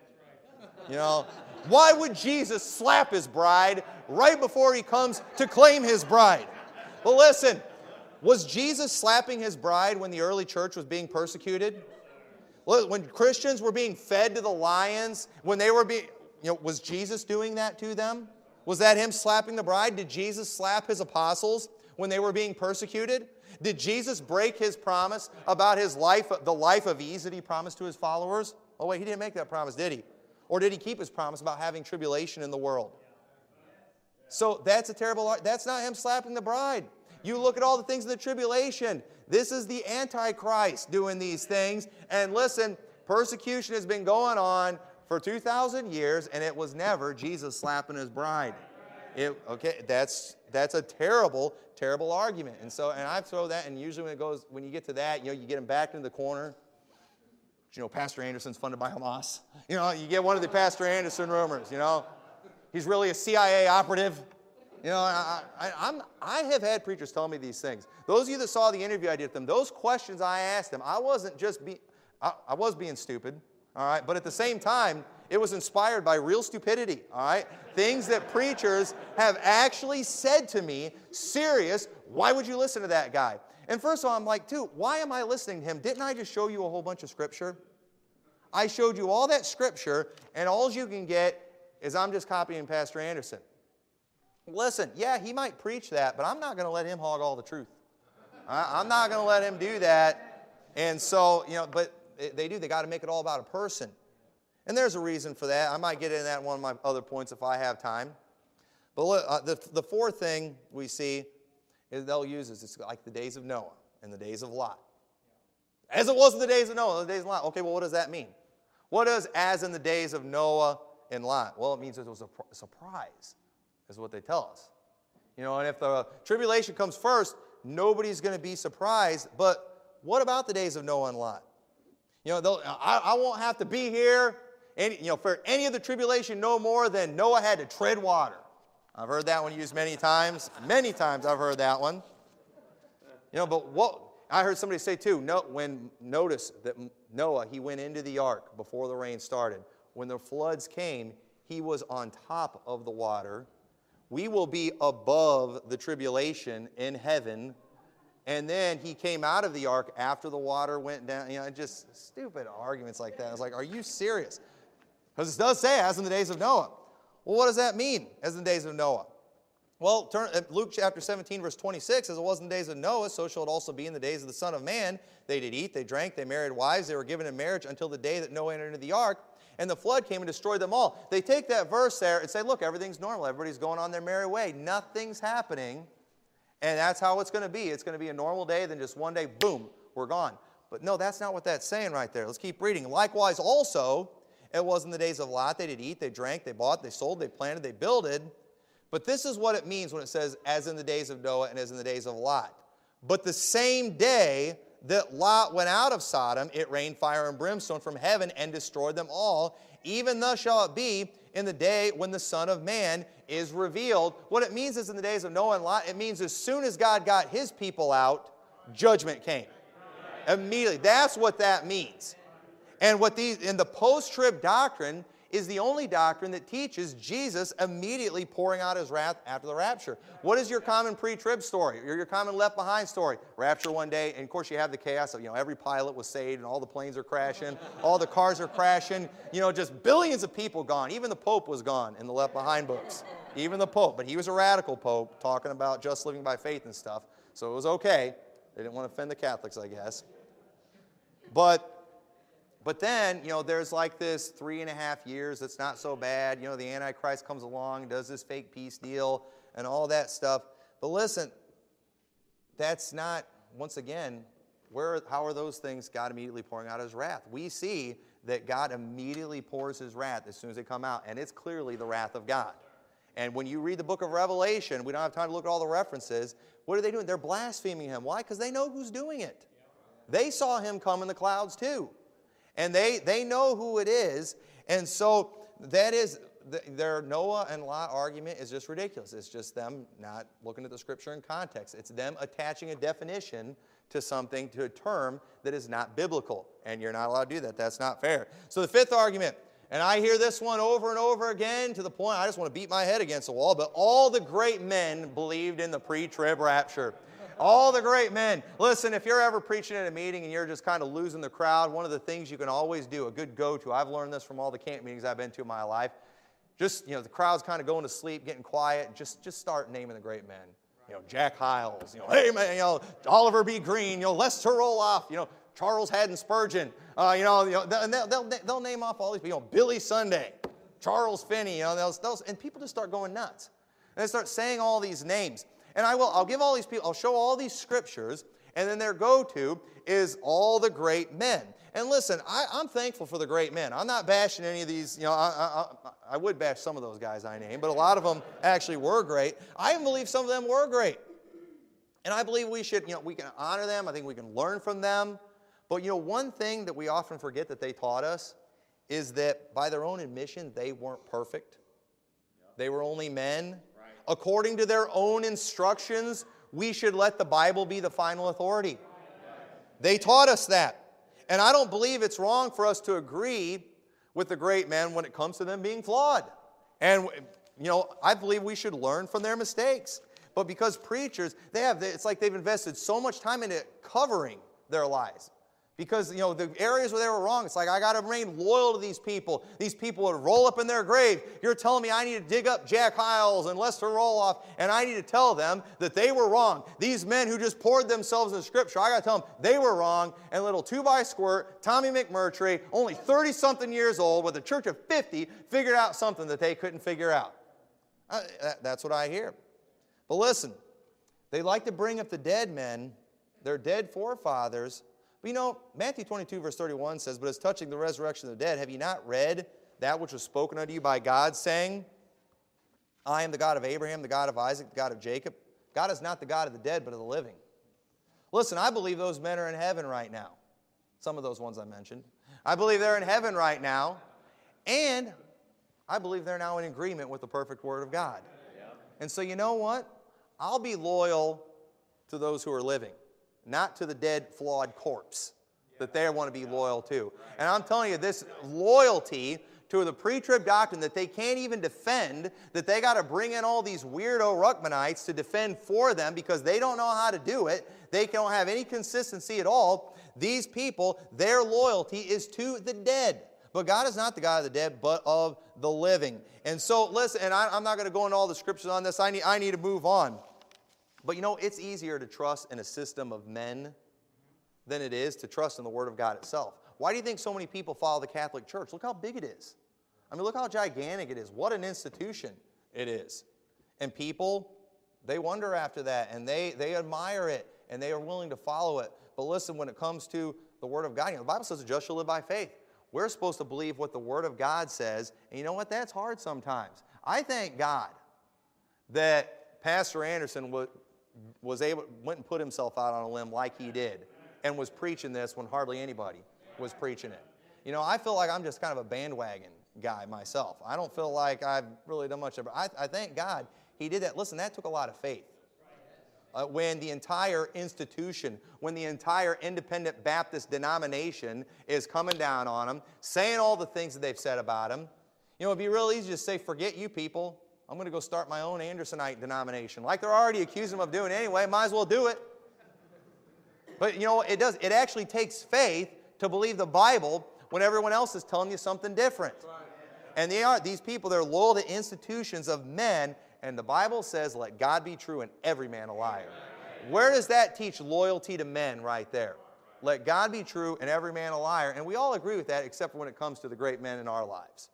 You know, why would Jesus slap his bride right before he comes to claim his bride? Well, listen, was Jesus slapping his bride when the early church was being persecuted? When Christians were being fed to the lions, when they were being, you know, was Jesus doing that to them? Was that him slapping the bride? Did Jesus slap his apostles when they were being persecuted? Did Jesus break his promise about his life, the life of ease that he promised to his followers? Oh, wait, he didn't make that promise, did he? Or did he keep his promise about having tribulation in the world? So that's a terrible, that's not him slapping the bride. You look at all the things in the tribulation. This is the Antichrist doing these things. And listen, persecution has been going on for 2,000 years, and it was never Jesus slapping his bride. It, okay, that's, that's a terrible, terrible argument. And so, and I throw that, and usually when it goes, when you get to that, you know, you get him back into the corner. You know, Pastor Anderson's funded by Hamas. You know, you get one of the Pastor Anderson rumors, you know. He's really a CIA operative. You know, I, I, am I have had preachers tell me these things. Those of you that saw the interview I did with them, those questions I asked them, I wasn't just being, I, I was being stupid all right? But at the same time, it was inspired by real stupidity, all right? Things that preachers have actually said to me, serious, why would you listen to that guy? And first of all, I'm like, dude, why am I listening to him? Didn't I just show you a whole bunch of scripture? I showed you all that scripture, and all you can get is I'm just copying Pastor Anderson. Listen, yeah, he might preach that, but I'm not going to let him hog all the truth. I'm not going to let him do that. And so, you know, but they do. They got to make it all about a person. And there's a reason for that. I might get into that in one of my other points if I have time. But look, uh, the, the fourth thing we see is they'll use is it's like the days of Noah and the days of Lot. As it was in the days of Noah, the days of Lot. Okay, well, what does that mean? What does as in the days of Noah and Lot? Well, it means it was a surprise, is what they tell us. You know, and if the tribulation comes first, nobody's going to be surprised. But what about the days of Noah and Lot? You know, I, I won't have to be here any, you know, for any of the tribulation no more than Noah had to tread water. I've heard that one used many times. Many times I've heard that one. You know, but what I heard somebody say too, no, when notice that Noah, he went into the ark before the rain started. When the floods came, he was on top of the water. We will be above the tribulation in heaven and then he came out of the ark after the water went down. You know, just stupid arguments like that. I was like, are you serious? Because it does say, as in the days of Noah. Well, what does that mean as in the days of Noah? Well, turn, uh, Luke chapter 17, verse 26, as it was in the days of Noah, so shall it also be in the days of the Son of Man. They did eat, they drank, they married wives, they were given in marriage until the day that Noah entered into the ark, and the flood came and destroyed them all. They take that verse there and say, look, everything's normal. Everybody's going on their merry way. Nothing's happening. And that's how it's going to be. It's going to be a normal day, then just one day, boom, we're gone. But no, that's not what that's saying right there. Let's keep reading. Likewise, also, it was in the days of Lot. They did eat, they drank, they bought, they sold, they planted, they builded. But this is what it means when it says, as in the days of Noah and as in the days of Lot. But the same day that Lot went out of Sodom, it rained fire and brimstone from heaven and destroyed them all. Even thus shall it be in the day when the Son of Man is revealed. What it means is in the days of Noah and Lot, it means as soon as God got his people out, judgment came. Immediately. That's what that means. And what these in the post-trib doctrine, is the only doctrine that teaches Jesus immediately pouring out his wrath after the rapture. What is your common pre-trib story? Your, your common left behind story? Rapture one day, and of course you have the chaos of, you know, every pilot was saved and all the planes are crashing, all the cars are crashing, you know, just billions of people gone. Even the Pope was gone in the left behind books. Even the Pope, but he was a radical Pope talking about just living by faith and stuff. So it was okay. They didn't want to offend the Catholics, I guess. But but then, you know, there's like this three and a half years that's not so bad. You know, the Antichrist comes along, does this fake peace deal, and all that stuff. But listen, that's not, once again, where, how are those things God immediately pouring out his wrath? We see that God immediately pours his wrath as soon as they come out, and it's clearly the wrath of God. And when you read the book of Revelation, we don't have time to look at all the references. What are they doing? They're blaspheming him. Why? Because they know who's doing it. They saw him come in the clouds too and they, they know who it is. And so that is, their Noah and Lot argument is just ridiculous. It's just them not looking at the scripture in context. It's them attaching a definition to something, to a term that is not biblical. And you're not allowed to do that. That's not fair. So the fifth argument, and I hear this one over and over again to the point I just want to beat my head against the wall, but all the great men believed in the pre trib rapture. All the great men. Listen, if you're ever preaching at a meeting and you're just kind of losing the crowd, one of the things you can always do, a good go to, I've learned this from all the camp meetings I've been to in my life. Just, you know, the crowd's kind of going to sleep, getting quiet, just, just start naming the great men. You know, Jack Hyles, you know, hey man, you know, Oliver B. Greene, you know, Lester Roloff, you know, Charles Haddon Spurgeon, uh, you know, you know they'll, they'll, they'll name off all these people, you know, Billy Sunday, Charles Finney, you know, they'll, they'll, and people just start going nuts. And they start saying all these names. And I will, I'll give all these people, I'll show all these scriptures, and then their go to is all the great men. And listen, I, am thankful for the great men. I'm not bashing any of these, you know, I, I, I would bash some of those guys I named, but a lot of them actually were great. I even believe some of them were great. And I believe we should, you know, we can honor them. I think we can learn from them. But, you know, one thing that we often forget that they taught us is that by their own admission, they weren't perfect. They were only men according to their own instructions, we should let the Bible be the final authority. They taught us that. And I don't believe it's wrong for us to agree with the great men when it comes to them being flawed. And, you know, I believe we should learn from their mistakes. But because preachers, they have, it's like they've invested so much time into covering their lies. Because, you know, the areas where they were wrong, it's like, I got to remain loyal to these people. These people would roll up in their grave. You're telling me I need to dig up Jack Hyles and Lester Roloff, and I need to tell them that they were wrong. These men who just poured themselves in Scripture, I got to tell them they were wrong. And little two by squirt, Tommy McMurtry, only 30 something years old, with a church of 50, figured out something that they couldn't figure out. Uh, that's what I hear. But listen, they like to bring up the dead men, their dead forefathers but you know, Matthew 22, verse 31 says, But as touching the resurrection of the dead, have you not read that which was spoken unto you by God, saying, I am the God of Abraham, the God of Isaac, the God of Jacob? God is not the God of the dead, but of the living. Listen, I believe those men are in heaven right now. Some of those ones I mentioned. I believe they're in heaven right now. And I believe they're now in agreement with the perfect Word of God. And so, you know what? I'll be loyal to those who are living not to the dead, flawed corpse that they want to be loyal to. And I'm telling you, this loyalty to the pre trib doctrine that they can't even defend, that they got to bring in all these weirdo Ruckmanites to defend for them because they don't know how to do it. They don't have any consistency at all. These people, their loyalty is to the dead. But God is not the God of the dead, but of the living. And so, listen, and I, am not going to go into all the scriptures on this. I need, I need to move on. But you know, it's easier to trust in a system of men than it is to trust in the Word of God itself. Why do you think so many people follow the Catholic Church? Look how big it is. I mean, look how gigantic it is. What an institution it is. And people, they wonder after that and they, they admire it and they are willing to follow it. But listen, when it comes to the Word of God, you know, the Bible says the just shall live by faith. We're supposed to believe what the Word of God says. And you know what? That's hard sometimes. I thank God that Pastor Anderson was, able, went and put himself out on a limb like he did and was preaching this when hardly anybody was preaching it. You know, I feel like I'm just kind of a bandwagon guy myself. I don't feel like I've really done much of it. I, I thank God he did that. Listen, that took a lot of faith. Uh, when the entire institution, when the entire independent Baptist denomination is coming down on him, saying all the things that they've said about him, you know, it'd be real easy to say, forget you people. I'm going to go start my own Andersonite denomination. Like they're already accusing him of doing anyway, might as well do it. But you know, it does, it actually takes faith to believe the Bible when everyone else is telling you something different. And they are, these people, they're loyal to institutions of men, and the Bible says, let God be true and every man a liar. Where does that teach loyalty to men right there? Let God be true and every man a liar. And we all agree with that except for when it comes to the great men in our lives.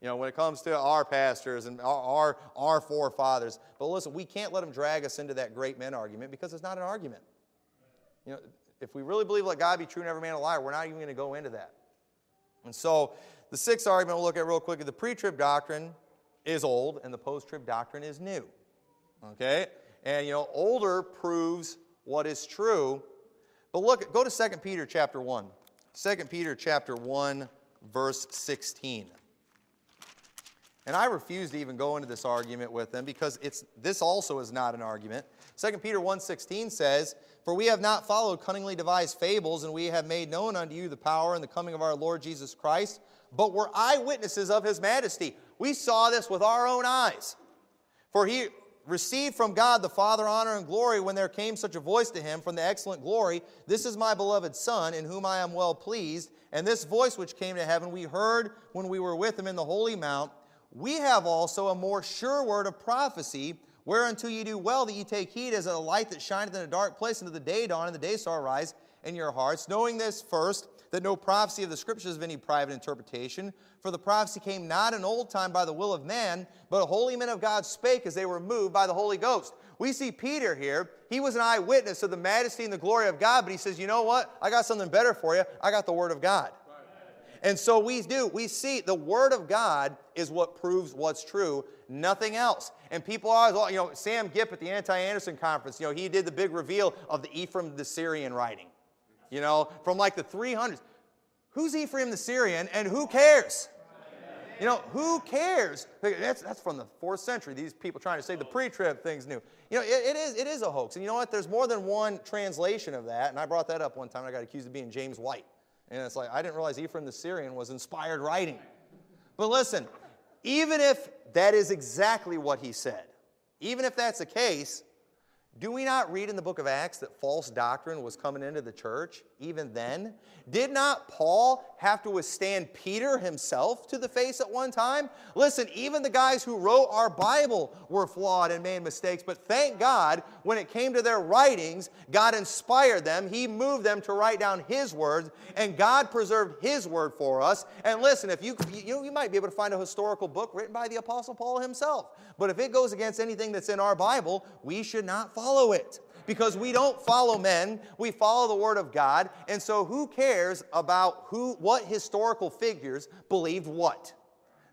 You know, when it comes to our pastors and our, our, our forefathers. But listen, we can't let them drag us into that great men argument because it's not an argument. You know, if we really believe let God be true and every man a liar, we're not even going to go into that. And so the sixth argument we'll look at real quickly the pre trib doctrine is old and the post trib doctrine is new. Okay? And you know, older proves what is true. But look, go to 2 Peter chapter 1. 2 Peter chapter 1, verse 16. And I refuse to even go into this argument with them because it's, this also is not an argument. 2 Peter 1.16 says, For we have not followed cunningly devised fables, and we have made known unto you the power and the coming of our Lord Jesus Christ, but were eyewitnesses of his majesty. We saw this with our own eyes. For he received from God the Father honor and glory when there came such a voice to him from the excellent glory, This is my beloved Son, in whom I am well pleased. And this voice which came to heaven we heard when we were with him in the holy mount we have also a more sure word of prophecy, whereunto ye do well that ye take heed as a light that shineth in a dark place unto the day dawn and the day star rise in your hearts, knowing this first, that no prophecy of the scriptures is of any private interpretation. For the prophecy came not in old time by the will of man, but holy men of God spake as they were moved by the Holy Ghost. We see Peter here. He was an eyewitness of the majesty and the glory of God, but he says, You know what? I got something better for you. I got the Word of God. And so we do. We see the Word of God is what proves what's true, nothing else. And people always, you know, Sam Gipp at the Anti Anderson conference, you know, he did the big reveal of the Ephraim the Syrian writing, you know, from like the 300s. Who's Ephraim the Syrian and who cares? You know, who cares? That's, that's from the fourth century. These people trying to say the pre-trib thing's new. You know, it, it, is, it is a hoax. And you know what? There's more than one translation of that. And I brought that up one time. I got accused of being James White. And it's like, I didn't realize Ephraim the Syrian was inspired writing. But listen, even if that is exactly what he said, even if that's the case, do we not read in the book of Acts that false doctrine was coming into the church even then? Did not Paul have to withstand Peter himself to the face at one time? Listen, even the guys who wrote our Bible were flawed and made mistakes, but thank God when it came to their writings, God inspired them. He moved them to write down His words, and God preserved His word for us. And listen, if you, you, you might be able to find a historical book written by the Apostle Paul himself, but if it goes against anything that's in our Bible, we should not follow it because we don't follow men, we follow the Word of God. And so, who cares about who, what historical figures believed what?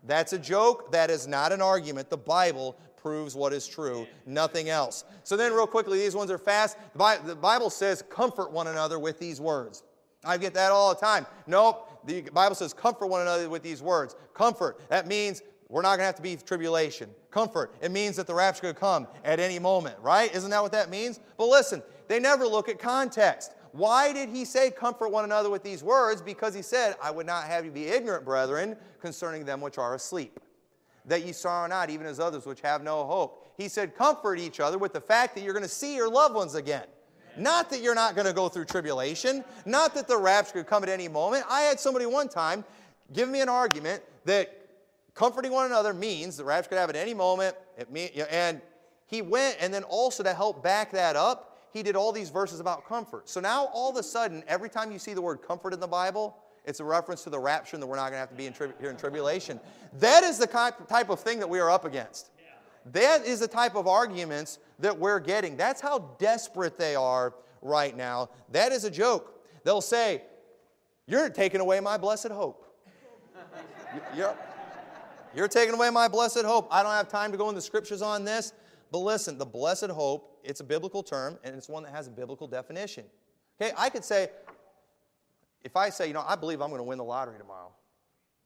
That's a joke. That is not an argument. The Bible proves what is true, nothing else. So, then, real quickly, these ones are fast. The Bible says, comfort one another with these words. I get that all the time. Nope. The Bible says, comfort one another with these words. Comfort. That means we're not going to have to be tribulation. Comfort, it means that the rapture could come at any moment, right? Isn't that what that means? But listen, they never look at context. Why did he say, Comfort one another with these words? Because he said, I would not have you be ignorant, brethren, concerning them which are asleep, that ye sorrow not, even as others which have no hope. He said, Comfort each other with the fact that you're going to see your loved ones again. Not that you're not going to go through tribulation, not that the rapture could come at any moment. I had somebody one time Give me an argument that comforting one another means the rapture could happen at any moment. Mean, and he went, and then also to help back that up, he did all these verses about comfort. So now all of a sudden, every time you see the word comfort in the Bible, it's a reference to the rapture and that we're not going to have to be in here in tribulation. That is the type of thing that we are up against. That is the type of arguments that we're getting. That's how desperate they are right now. That is a joke. They'll say, You're taking away my blessed hope. You're, you're taking away my blessed hope. I don't have time to go in the scriptures on this. But listen, the blessed hope, it's a biblical term and it's one that has a biblical definition. Okay, I could say, if I say, you know, I believe I'm going to win the lottery tomorrow,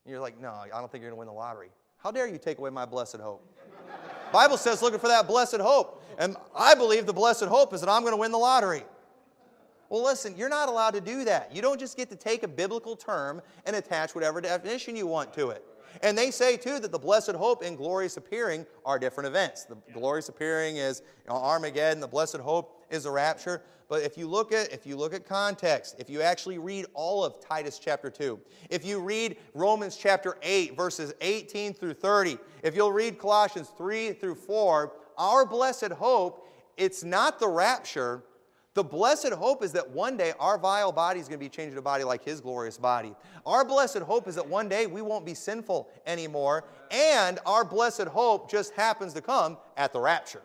you're like, no, I don't think you're going to win the lottery. How dare you take away my blessed hope? Bible says looking for that blessed hope. And I believe the blessed hope is that I'm going to win the lottery. Well, listen, you're not allowed to do that. You don't just get to take a biblical term and attach whatever definition you want to it. And they say, too, that the blessed hope and glorious appearing are different events. The glorious appearing is you know, Armageddon, the blessed hope is the rapture. But if you look at if you look at context, if you actually read all of Titus chapter 2, if you read Romans chapter 8 verses 18 through 30, if you'll read Colossians 3 through 4, our blessed hope, it's not the rapture, the blessed hope is that one day our vile body is going to be changed to a body like His glorious body. Our blessed hope is that one day we won't be sinful anymore, and our blessed hope just happens to come at the rapture.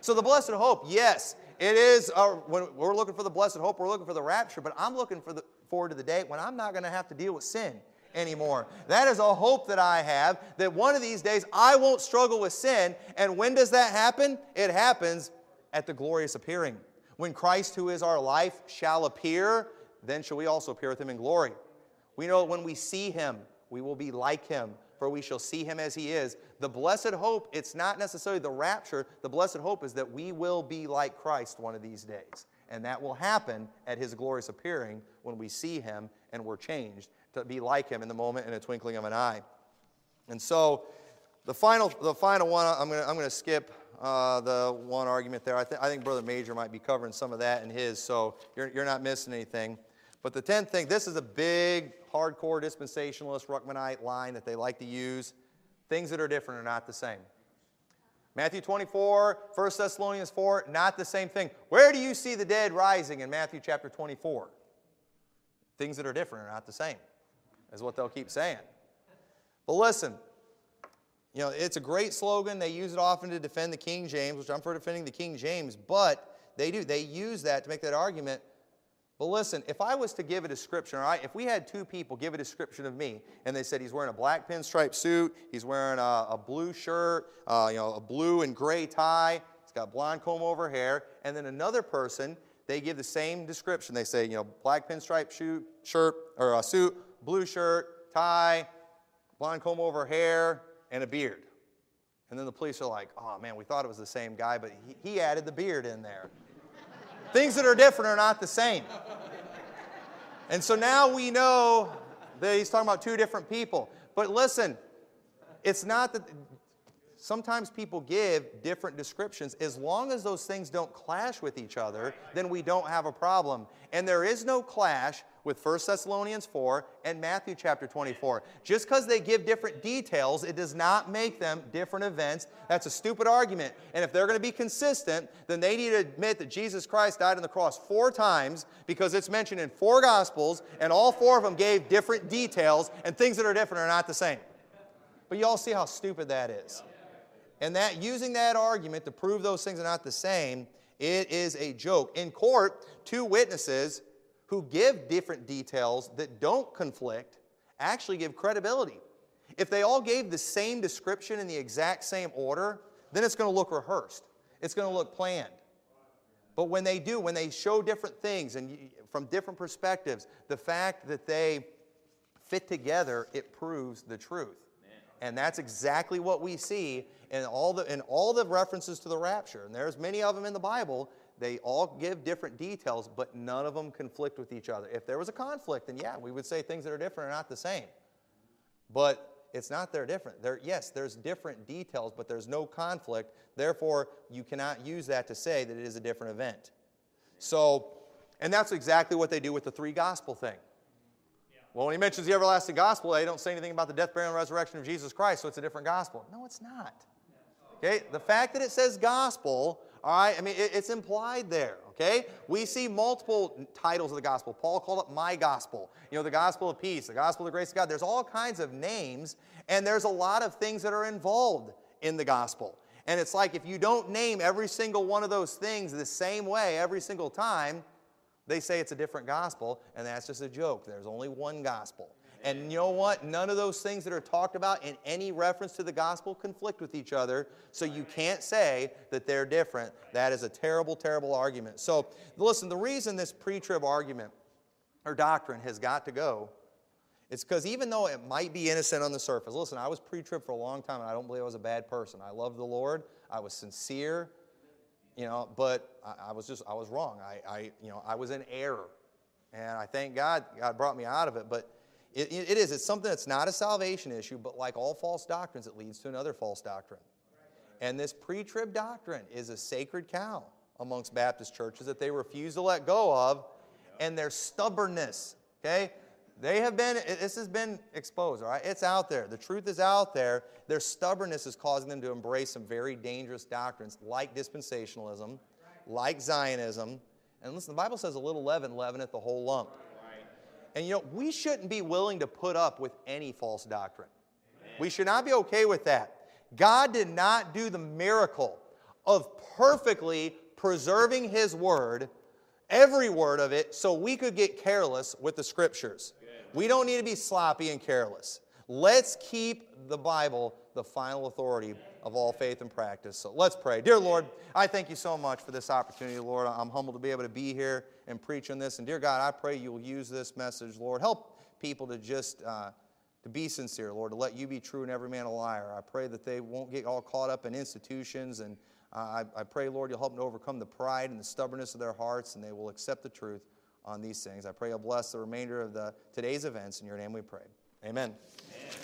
So the blessed hope, yes, it is. Our, when we're looking for the blessed hope, we're looking for the rapture, but I'm looking for the, forward to the day when I'm not going to have to deal with sin anymore. That is a hope that I have that one of these days I won't struggle with sin. And when does that happen? It happens at the glorious appearing. When Christ, who is our life, shall appear, then shall we also appear with him in glory. We know when we see him, we will be like him, for we shall see him as he is. The blessed hope, it's not necessarily the rapture. The blessed hope is that we will be like Christ one of these days. And that will happen at his glorious appearing when we see him and we're changed to be like him in the moment in a twinkling of an eye. And so, the final, the final one, I'm going to I'm going to skip uh, the one argument there. I, th- I, think Brother Major might be covering some of that in his, so you're, you're not missing anything. But the 10th thing, this is a big, hardcore dispensationalist, Ruckmanite line that they like to use. Things that are different are not the same. Matthew 24, 1 Thessalonians 4, not the same thing. Where do you see the dead rising in Matthew chapter 24? Things that are different are not the same, is what they'll keep saying. But listen, you know, it's a great slogan. They use it often to defend the King James, which I'm for defending the King James, but they do. They use that to make that argument. But listen, if I was to give a description, all right, if we had two people give a description of me, and they said he's wearing a black pinstripe suit, he's wearing a, a blue shirt, uh, you know, a blue and gray tie, he's got blonde comb over hair, and then another person, they give the same description. They say, you know, black pinstripe shoot, shirt or a suit, blue shirt, tie, blonde comb over hair, and a beard. And then the police are like, oh man, we thought it was the same guy, but he, he added the beard in there. Things that are different are not the same. And so now we know that he's talking about two different people. But listen, it's not that sometimes people give different descriptions. As long as those things don't clash with each other, then we don't have a problem. And there is no clash with 1 Thessalonians 4 and Matthew chapter 24. Just because they give different details, it does not make them different events. That's a stupid argument. And if they're going to be consistent, then they need to admit that Jesus Christ died on the cross four times because it's mentioned in four Gospels, and all four of them gave different details, and things that are different are not the same. But you all see how stupid that is. And that using that argument to prove those things are not the same, it is a joke. In court, two witnesses who give different details that don't conflict actually give credibility. If they all gave the same description in the exact same order, then it's going to look rehearsed. It's going to look planned. But when they do, when they show different things and from different perspectives, the fact that they fit together, it proves the truth. And that's exactly what we see in all the in all the references to the rapture. And there's many of them in the Bible they all give different details, but none of them conflict with each other. If there was a conflict, then yeah, we would say things that are different are not the same. But it's not they're different. There, yes, there's different details, but there's no conflict. Therefore, you cannot use that to say that it is a different event. So, and that's exactly what they do with the three gospel thing. Well, when he mentions the everlasting gospel, they don't say anything about the death, burial, and resurrection of Jesus Christ, so it's a different gospel. No, it's not. Okay? The fact that it says gospel, all right, I mean, it, it's implied there, okay? We see multiple titles of the gospel. Paul called it my gospel, you know, the gospel of peace, the gospel of the grace of God. There's all kinds of names, and there's a lot of things that are involved in the gospel. And it's like if you don't name every single one of those things the same way every single time, they say it's a different gospel, and that's just a joke. There's only one gospel. And you know what? None of those things that are talked about in any reference to the gospel conflict with each other. So you can't say that they're different. That is a terrible, terrible argument. So listen, the reason this pre trib argument or doctrine has got to go it's because even though it might be innocent on the surface, listen, I was pre trib for a long time and I don't believe I was a bad person. I loved the Lord, I was sincere, you know, but I, I was just, I was wrong. I, I, you know, I was in error. And I thank God, God brought me out of it. But it, it is, it's something that's not a salvation issue, but like all false doctrines, it leads to another false doctrine. And this pre trib doctrine is a sacred cow amongst Baptist churches that they refuse to let go of, and their stubbornness, okay? They have been, this has been exposed, all right? It's out there. The truth is out there. Their stubbornness is causing them to embrace some very dangerous doctrines like dispensationalism, like Zionism. And listen, the Bible says a little leaven leaveneth the whole lump. And you know, we shouldn't be willing to put up with any false doctrine. We should not be okay with that. God did not do the miracle of perfectly preserving His Word, every word of it, so we could get careless with the Scriptures. We don't need to be sloppy and careless. Let's keep the Bible the final authority of all faith and practice. So let's pray. Dear Lord, I thank you so much for this opportunity, Lord. I'm humbled to be able to be here and preach on this. And dear God, I pray you'll use this message, Lord. Help people to just uh, to be sincere, Lord, to let you be true and every man a liar. I pray that they won't get all caught up in institutions. And uh, I, I pray, Lord, you'll help them to overcome the pride and the stubbornness of their hearts, and they will accept the truth on these things. I pray you'll bless the remainder of the today's events. In your name we pray. Amen. Amen.